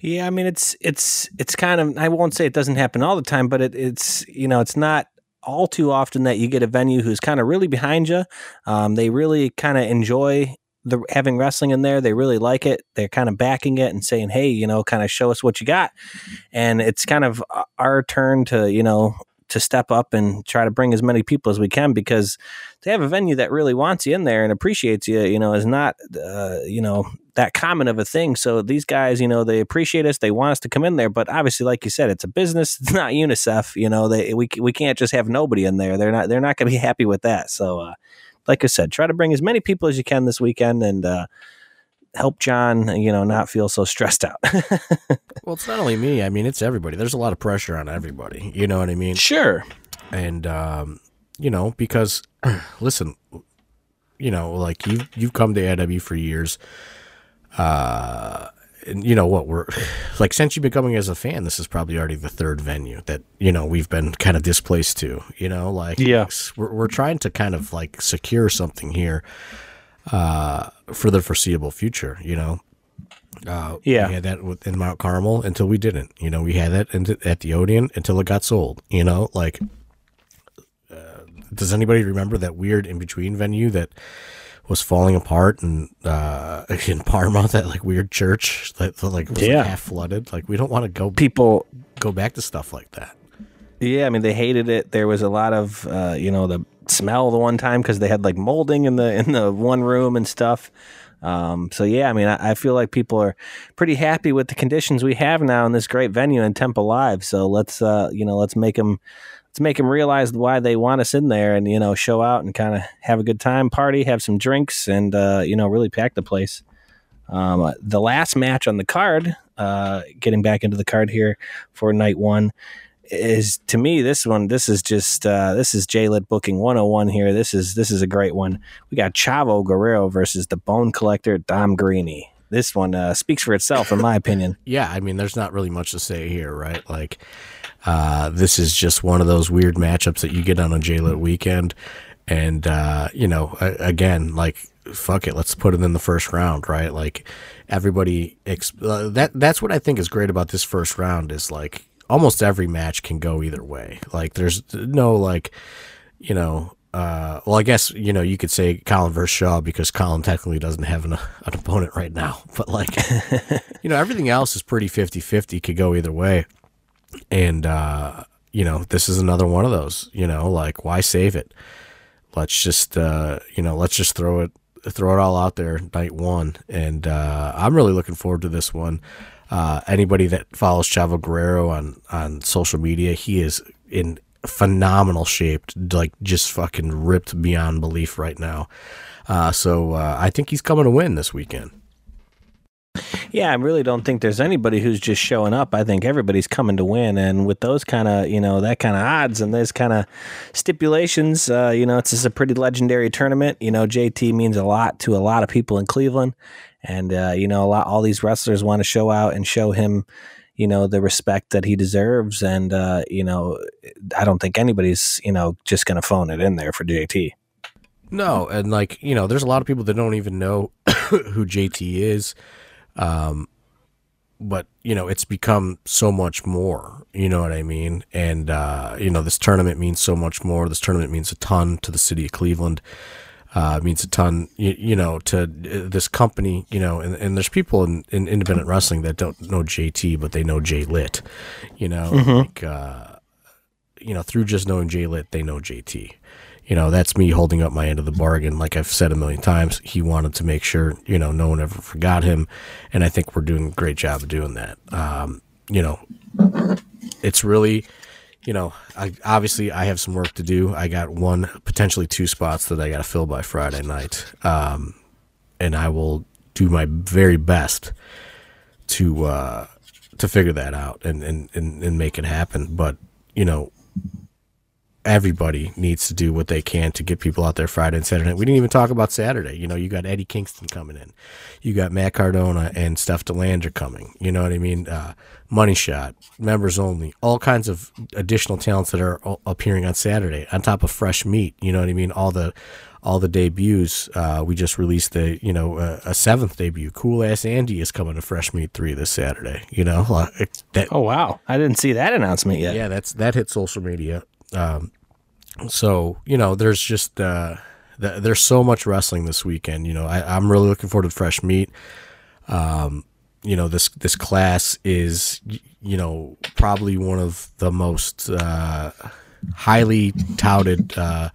Yeah, I mean it's it's it's kind of I won't say it doesn't happen all the time, but it, it's you know it's not all too often that you get a venue who's kind of really behind you. Um, they really kind of enjoy the having wrestling in there. They really like it. They're kind of backing it and saying, "Hey, you know, kind of show us what you got." And it's kind of our turn to, you know, to step up and try to bring as many people as we can because to have a venue that really wants you in there and appreciates you, you know, is not, uh, you know, that common of a thing. So these guys, you know, they appreciate us. They want us to come in there, but obviously, like you said, it's a business. It's not UNICEF. You know, they we we can't just have nobody in there. They're not they're not going to be happy with that. So, uh, like I said, try to bring as many people as you can this weekend and. Uh, help John, you know, not feel so stressed out. well, it's not only me. I mean, it's everybody. There's a lot of pressure on everybody. You know what I mean? Sure. And um, you know, because listen, you know, like you you've come to AW for years. Uh and you know what we're like since you've been coming as a fan this is probably already the third venue that you know we've been kind of displaced to you know like yeah we're, we're trying to kind of like secure something here uh, for the foreseeable future. You know, uh, yeah, we had that in Mount Carmel until we didn't. You know, we had that at the Odeon until it got sold. You know, like, uh, does anybody remember that weird in between venue that? Was falling apart and uh, in Parma that like weird church that like was yeah. like, half flooded. Like we don't want to go people go back to stuff like that. Yeah, I mean they hated it. There was a lot of uh, you know the smell the one time because they had like molding in the in the one room and stuff. Um, so yeah, I mean, I, I, feel like people are pretty happy with the conditions we have now in this great venue in Temple Live. So let's uh, you know let's make them let's make them realize why they want us in there and you know show out and kind of have a good time, party, have some drinks, and uh, you know really pack the place. Um, the last match on the card, uh, getting back into the card here for night one, is to me this one this is just uh, this is J-Lit booking 101 here. This is this is a great one. We got Chavo Guerrero versus the Bone Collector Dom Garrini. This one uh, speaks for itself in my opinion. Yeah I mean there's not really much to say here right? Like uh, this is just one of those weird matchups that you get on a J-Lit weekend. And uh, you know again like fuck it let's put it in the first round right? Like everybody exp- uh, that that's what I think is great about this first round is like almost every match can go either way. Like there's no like, you know, uh, well, I guess you know you could say Colin versus Shaw because Colin technically doesn't have an, an opponent right now, but like, you know, everything else is pretty 50-50, could go either way, and uh, you know, this is another one of those. You know, like why save it? Let's just uh, you know, let's just throw it throw it all out there night one, and uh, I'm really looking forward to this one. Uh, anybody that follows Chavo Guerrero on on social media, he is in phenomenal shape, like just fucking ripped beyond belief right now. Uh, so uh, I think he's coming to win this weekend. Yeah, I really don't think there's anybody who's just showing up. I think everybody's coming to win, and with those kind of you know that kind of odds and those kind of stipulations, uh, you know, it's just a pretty legendary tournament. You know, JT means a lot to a lot of people in Cleveland, and uh, you know, a lot all these wrestlers want to show out and show him, you know, the respect that he deserves. And uh, you know, I don't think anybody's you know just going to phone it in there for JT. No, and like you know, there's a lot of people that don't even know who JT is. Um, but you know, it's become so much more. You know what I mean? And uh, you know, this tournament means so much more. This tournament means a ton to the city of Cleveland uh, means a ton, you, you, know, to uh, this company, you know, and, and there's people in, in, independent wrestling that don't know JT, but they know J Lit, you know, mm-hmm. like, uh, you know, through just knowing J Lit, they know JT. You know, that's me holding up my end of the bargain. Like I've said a million times, he wanted to make sure, you know, no one ever forgot him. And I think we're doing a great job of doing that. Um, you know, it's really, you know, I, obviously I have some work to do. I got one, potentially two spots that I got to fill by Friday night, um, and I will do my very best to uh, to figure that out and, and, and, and make it happen. But you know, everybody needs to do what they can to get people out there Friday and Saturday. We didn't even talk about Saturday. You know, you got Eddie Kingston coming in, you got Matt Cardona and Steph DeLander coming. You know what I mean? Uh, Money Shot, members only, all kinds of additional talents that are appearing on Saturday on top of fresh meat. You know what I mean? All the all the debuts. Uh, we just released the you know uh, a seventh debut. Cool ass Andy is coming to Fresh Meat three this Saturday. You know, that, oh wow, I didn't see that announcement yet. Yeah, that's that hit social media. Um, so you know, there's just uh, th- there's so much wrestling this weekend. You know, I, am really looking forward to fresh meat. Um, you know, this this class is you know probably one of the most uh, highly touted. Uh,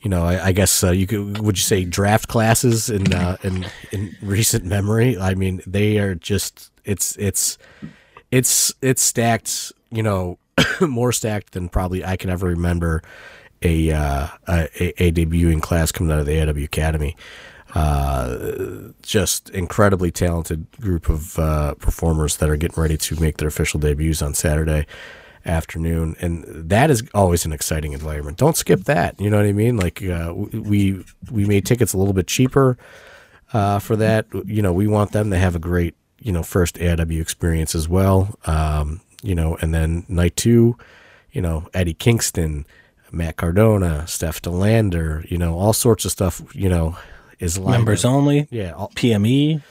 you know, I, I guess uh, you could would you say draft classes in uh, in in recent memory? I mean, they are just it's it's it's it's stacked. You know, more stacked than probably I can ever remember a, uh, a, a debuting class coming out of the AW Academy. Uh, just incredibly talented group of uh, performers that are getting ready to make their official debuts on Saturday afternoon, and that is always an exciting environment. Don't skip that. You know what I mean? Like uh, we we made tickets a little bit cheaper uh, for that. You know, we want them to have a great you know first AW experience as well. Um, you know, and then night two, you know, Eddie Kingston, Matt Cardona, Steph Delander, you know, all sorts of stuff. You know, is lined members up. only. Yeah, all, PME,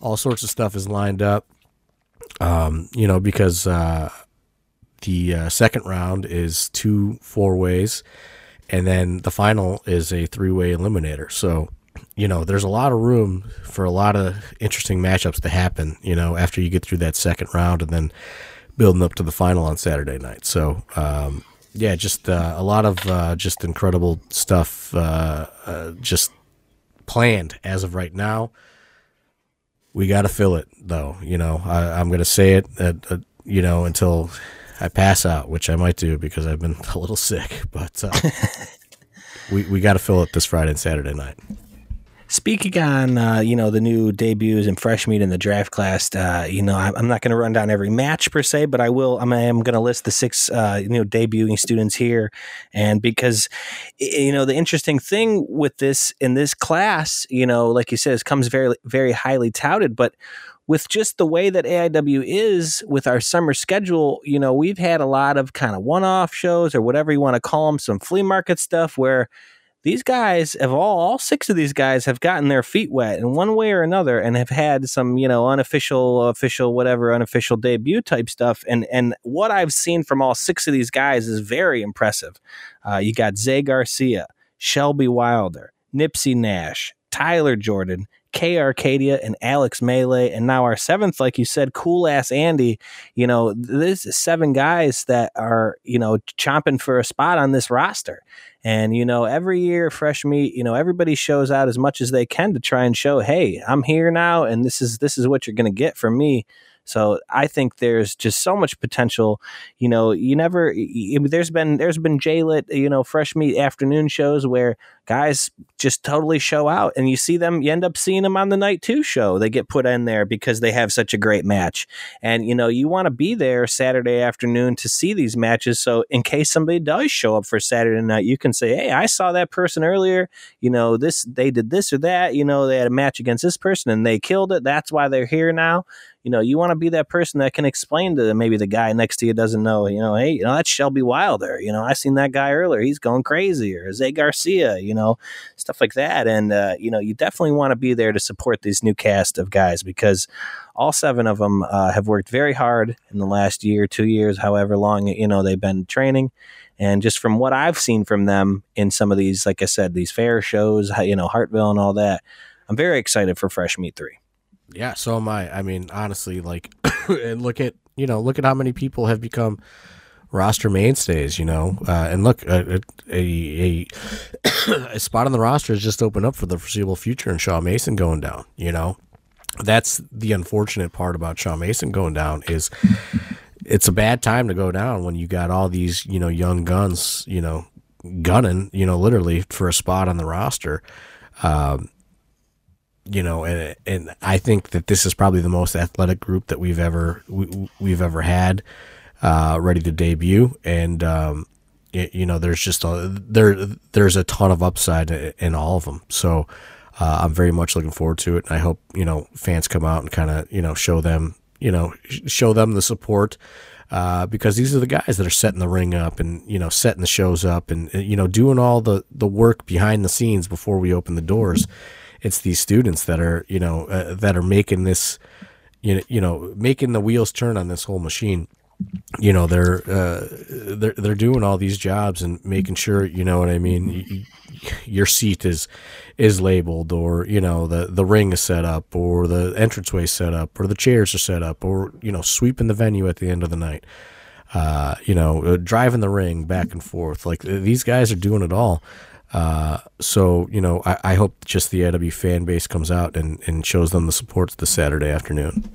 all sorts of stuff is lined up. Um, you know, because uh, the uh, second round is two four ways, and then the final is a three way eliminator. So, you know, there's a lot of room for a lot of interesting matchups to happen. You know, after you get through that second round, and then building up to the final on Saturday night. So, um, yeah, just uh, a lot of uh, just incredible stuff, uh, uh, just planned as of right now. We got to fill it, though. You know, I, am going to say it, uh, you know, until I pass out, which I might do because I've been a little sick. But uh, we we got to fill it this Friday and Saturday night. Speaking on, uh, you know, the new debuts and fresh meat in the draft class, uh, you know, I'm not going to run down every match per se, but I will. I'm, I'm going to list the six, uh, you know, debuting students here, and because, you know, the interesting thing with this in this class, you know, like you said, it comes very, very highly touted, but with just the way that AIW is with our summer schedule, you know, we've had a lot of kind of one off shows or whatever you want to call them, some flea market stuff where these guys have all, all six of these guys have gotten their feet wet in one way or another and have had some, you know, unofficial, official, whatever, unofficial debut type stuff. And, and what I've seen from all six of these guys is very impressive. Uh, you got Zay Garcia, Shelby Wilder, Nipsey Nash, Tyler Jordan, K Arcadia and Alex Melee, and now our seventh, like you said, cool ass Andy. You know, this is seven guys that are you know chomping for a spot on this roster. And you know, every year, fresh meat. You know, everybody shows out as much as they can to try and show, hey, I'm here now, and this is this is what you're going to get from me. So I think there's just so much potential. You know, you never. there's been there's been JLit, you know, fresh meat afternoon shows where guys just totally show out, and you see them. You end up seeing them on the night two show. They get put in there because they have such a great match, and you know you want to be there Saturday afternoon to see these matches. So in case somebody does show up for Saturday night, you can say, "Hey, I saw that person earlier. You know, this they did this or that. You know, they had a match against this person and they killed it. That's why they're here now." You know, you want to be that person that can explain to maybe the guy next to you doesn't know, you know, hey, you know, that's Shelby Wilder. You know, I seen that guy earlier. He's going crazy. Or Zay Garcia, you know, stuff like that. And, uh, you know, you definitely want to be there to support these new cast of guys because all seven of them uh, have worked very hard in the last year, two years, however long, you know, they've been training. And just from what I've seen from them in some of these, like I said, these fair shows, you know, Hartville and all that, I'm very excited for Fresh Meat 3. Yeah, so am I. I mean, honestly, like, and look at you know, look at how many people have become roster mainstays. You know, uh, and look, a, a, a spot on the roster has just opened up for the foreseeable future, and Shaw Mason going down. You know, that's the unfortunate part about Shaw Mason going down is it's a bad time to go down when you got all these you know young guns, you know, gunning, you know, literally for a spot on the roster. Um, you know, and and I think that this is probably the most athletic group that we've ever we, we've ever had uh, ready to debut, and um, it, you know, there's just a there there's a ton of upside in all of them. So uh, I'm very much looking forward to it. And I hope you know fans come out and kind of you know show them you know show them the support. Uh, because these are the guys that are setting the ring up and you know setting the shows up and you know doing all the the work behind the scenes before we open the doors it's these students that are you know uh, that are making this you know you know making the wheels turn on this whole machine you know they're uh, they're they're doing all these jobs and making sure you know what I mean. your seat is is labeled, or you know the the ring is set up, or the entranceway set up, or the chairs are set up, or you know sweeping the venue at the end of the night. Uh, you know, uh, driving the ring back and forth. Like these guys are doing it all. Uh, so you know, I, I hope just the AW fan base comes out and, and shows them the support this Saturday afternoon.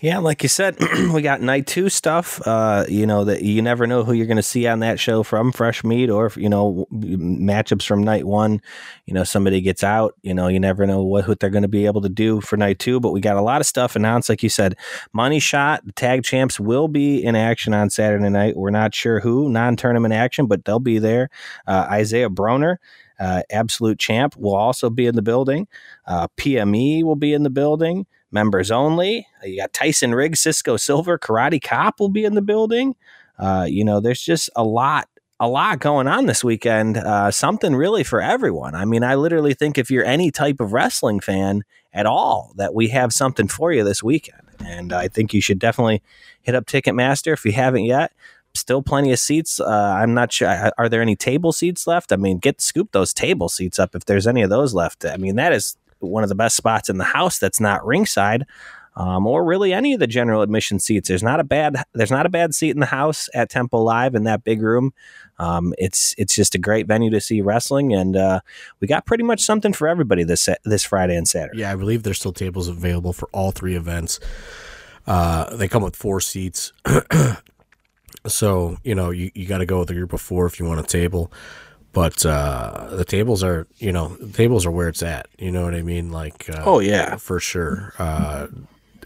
Yeah, like you said, we got night two stuff. Uh, you know that you never know who you're going to see on that show from fresh meat or you know matchups from night one. You know somebody gets out. You know you never know what, what they're going to be able to do for night two. But we got a lot of stuff announced. Like you said, money shot. The tag champs will be in action on Saturday night. We're not sure who non-tournament action, but they'll be there. Uh, Isaiah Broner. Uh, Absolute Champ will also be in the building. Uh, PME will be in the building members only. You got Tyson Riggs, Cisco Silver, Karate Cop will be in the building. Uh, you know, there's just a lot, a lot going on this weekend. Uh, something really for everyone. I mean, I literally think if you're any type of wrestling fan at all, that we have something for you this weekend. And I think you should definitely hit up Ticketmaster if you haven't yet. Still plenty of seats. Uh, I'm not sure. Are there any table seats left? I mean, get scoop those table seats up if there's any of those left. I mean, that is one of the best spots in the house that's not ringside. Um, or really any of the general admission seats. There's not a bad there's not a bad seat in the house at Temple Live in that big room. Um, it's it's just a great venue to see wrestling, and uh, we got pretty much something for everybody this this Friday and Saturday. Yeah, I believe there's still tables available for all three events. Uh, they come with four seats, so you know you, you got to go with a group of four if you want a table but uh, the tables are you know the tables are where it's at you know what i mean? Like uh, oh yeah. for sure. Uh,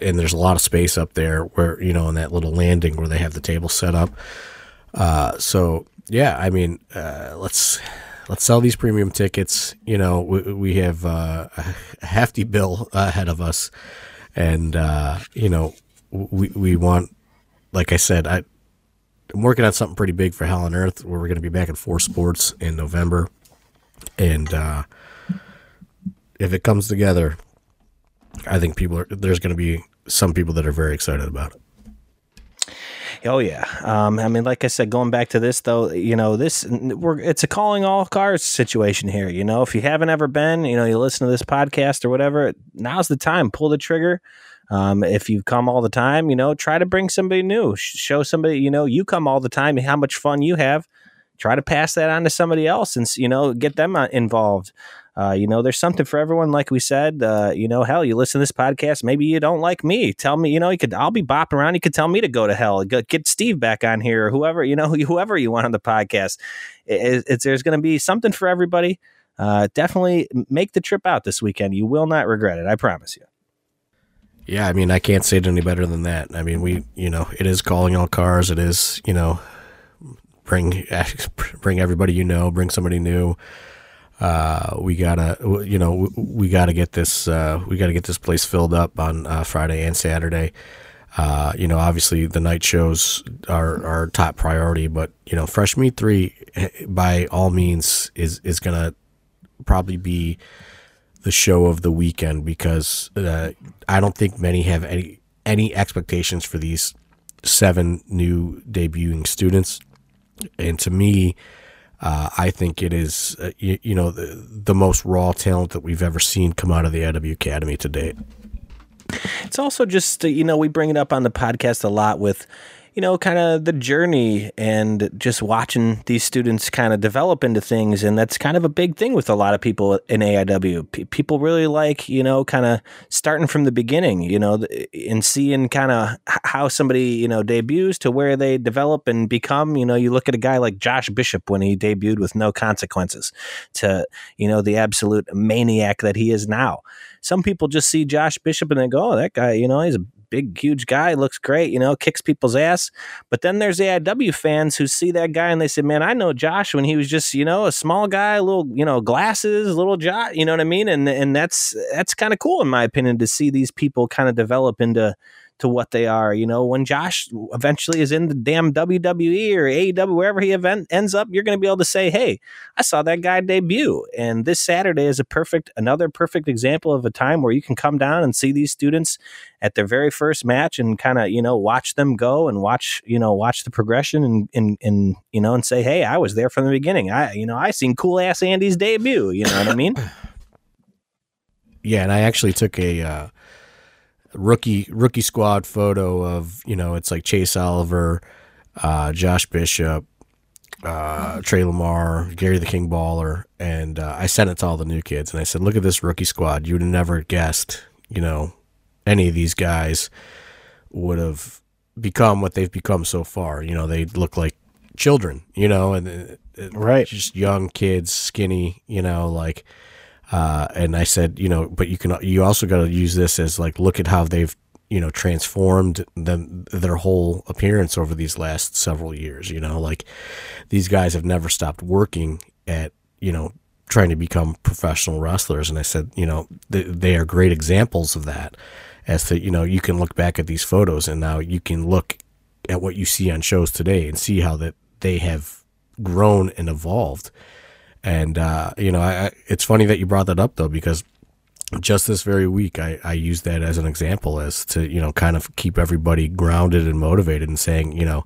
and there's a lot of space up there where you know in that little landing where they have the table set up. Uh, so yeah i mean uh, let's let's sell these premium tickets. You know we, we have uh, a hefty bill ahead of us. And you know we we want like i said i I'm working on something pretty big for Hell on Earth, where we're going to be back in four sports in November, and uh, if it comes together, I think people are there's going to be some people that are very excited about it. Oh yeah. Um, I mean, like I said, going back to this though, you know, this we're it's a calling all cars situation here. You know, if you haven't ever been, you know, you listen to this podcast or whatever, now's the time. Pull the trigger. Um, if you come all the time, you know, try to bring somebody new. Show somebody, you know, you come all the time, how much fun you have. Try to pass that on to somebody else, and you know, get them uh, involved. Uh, you know, there's something for everyone. Like we said, uh, you know, hell, you listen to this podcast. Maybe you don't like me. Tell me, you know, you could. I'll be bopping around. You could tell me to go to hell. Get Steve back on here, or whoever you know, whoever you want on the podcast. It, it's there's going to be something for everybody. Uh, definitely make the trip out this weekend. You will not regret it. I promise you. Yeah, I mean, I can't say it any better than that. I mean, we, you know, it is calling all cars. It is, you know, bring bring everybody you know, bring somebody new. Uh, we gotta, you know, we gotta get this, uh, we gotta get this place filled up on uh, Friday and Saturday. Uh, you know, obviously the night shows are our top priority, but you know, Fresh Meat Three, eh, by all means, is is gonna probably be the show of the weekend because uh, I don't think many have any any expectations for these seven new debuting students. And to me, uh, I think it is uh, you, you, know the, the most raw talent that we've ever seen come out of the AW Academy to date. It's also just you know we bring it up on the podcast a lot with you know, kind of the journey and just watching these students kind of develop into things. And that's kind of a big thing with a lot of people in AIW. P- people really like, you know, kind of starting from the beginning, you know, and seeing kind of how somebody, you know, debuts to where they develop and become. You know, you look at a guy like Josh Bishop when he debuted with no consequences to, you know, the absolute maniac that he is now some people just see Josh Bishop and they go, oh, that guy, you know, he's a big, huge guy, looks great, you know, kicks people's ass. But then there's AIW fans who see that guy and they say, man, I know Josh when he was just, you know, a small guy, little, you know, glasses, little Josh, you know what I mean? And and that's that's kind of cool in my opinion to see these people kind of develop into to what they are. You know, when Josh eventually is in the damn WWE or AEW, wherever he event ends up, you're going to be able to say, "Hey, I saw that guy debut." And this Saturday is a perfect, another perfect example of a time where you can come down and see these students at their very first match and kind of you know watch them go and watch you know watch the progression and and and you know and say, "Hey, I was there from the beginning. I you know I seen cool ass Andy's debut." You know what I mean? Yeah, and I actually took a. Uh rookie rookie squad photo of you know it's like Chase Oliver, uh, Josh Bishop, uh, Tre Lamar, Gary the King Baller, and uh, I sent it to all the new kids and I said, look at this rookie squad. You would have never guessed, you know, any of these guys would have become what they've become so far. You know, they look like children, you know, and right, just young kids, skinny, you know, like uh, and I said, you know, but you can you also got to use this as like look at how they've you know transformed them their whole appearance over these last several years. You know, like these guys have never stopped working at you know trying to become professional wrestlers, and I said, you know, they, are great examples of that. As to you know, you can look back at these photos, and now you can look at what you see on shows today and see how that they have grown and evolved and uh, you know, I, it's funny that you brought that up though, because just this very week, I, I used that as an example as to you know kind of keep everybody grounded and motivated and saying you know,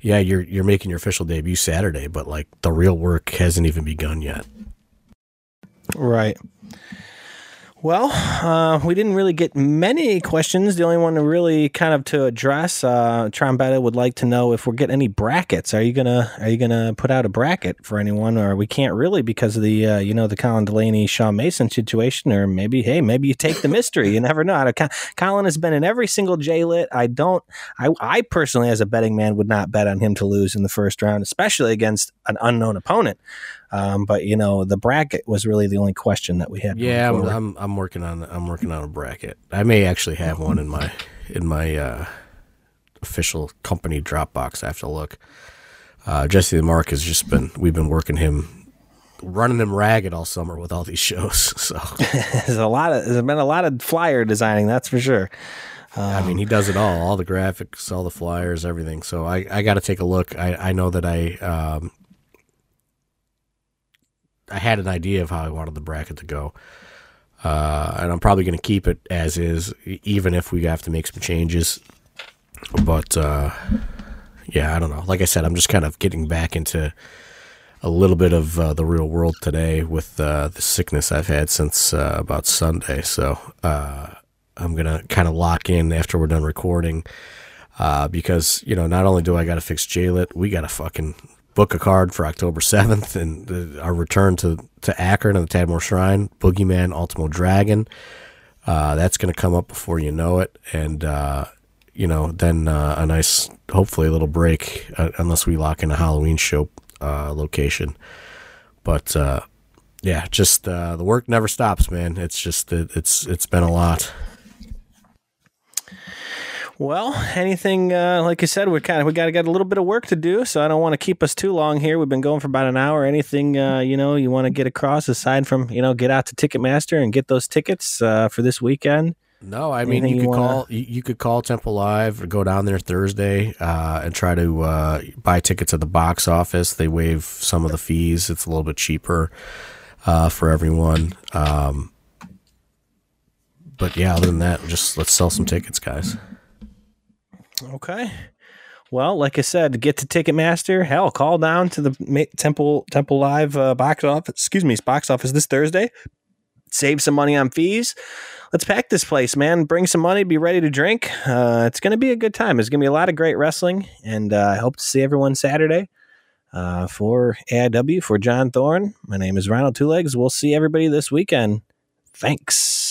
yeah, you're you're making your official debut Saturday, but like the real work hasn't even begun yet. Right. Well, uh, we didn't really get many questions. The only one to really kind of to address, uh, Trombetta would like to know if we're getting any brackets. Are you gonna Are you gonna put out a bracket for anyone, or we can't really because of the uh, you know the Colin Delaney Shaw Mason situation, or maybe hey maybe you take the mystery. You never know. Colin has been in every single J lit. I don't. I I personally, as a betting man, would not bet on him to lose in the first round, especially against an unknown opponent. Um, but you know, the bracket was really the only question that we had. Yeah, I'm, I'm, I'm working on I'm working on a bracket. I may actually have one in my in my uh, official company Dropbox. I have to look. Uh, Jesse the Mark has just been we've been working him running him ragged all summer with all these shows. So there's a lot of there's been a lot of flyer designing, that's for sure. Um, I mean, he does it all, all the graphics, all the flyers, everything. So I, I got to take a look. I, I know that I um, I had an idea of how I wanted the bracket to go. Uh, and I'm probably going to keep it as is, even if we have to make some changes. But uh, yeah, I don't know. Like I said, I'm just kind of getting back into a little bit of uh, the real world today with uh, the sickness I've had since uh, about Sunday. So uh, I'm gonna kind of lock in after we're done recording. because you know, not only do I got to fix JLit, we got to fucking book a card for October 7th and the, our return to, to Akron and the Tadmor Shrine, Boogeyman Ultimo Dragon. Uh, that's going to come up before you know it. And, uh, you know, then uh, a nice, hopefully a little break, uh, unless we lock in a Halloween show uh, location. But, uh, yeah, just the work never stops, man. It's just, it, it's it's been a lot. Well, anything uh, like you said, we kind of we got to get a little bit of work to do, so I don't want to keep us too long here. We've been going for about an hour. Anything uh, you know you want to get across aside from you know get out to Ticketmaster and get those tickets uh, for this weekend? No, I mean you could wanna... call you, you, could call Temple Live or go down there Thursday uh, and try to uh, buy tickets at the box office. They waive some of the fees. It's a little bit cheaper uh, for everyone. Um, but yeah, other than that, just let's sell some tickets, guys. Okay. Well, like I said, get to Ticketmaster. Hell, call down to the Temple Temple Live uh, box office. Excuse me, box office this Thursday. Save some money on fees. Let's pack this place, man. Bring some money. Be ready to drink. Uh, it's going to be a good time. It's going to be a lot of great wrestling, and uh, I hope to see everyone Saturday. Uh, for AIW, for John Thorne, my name is Ronald Two Legs. We'll see everybody this weekend. Thanks.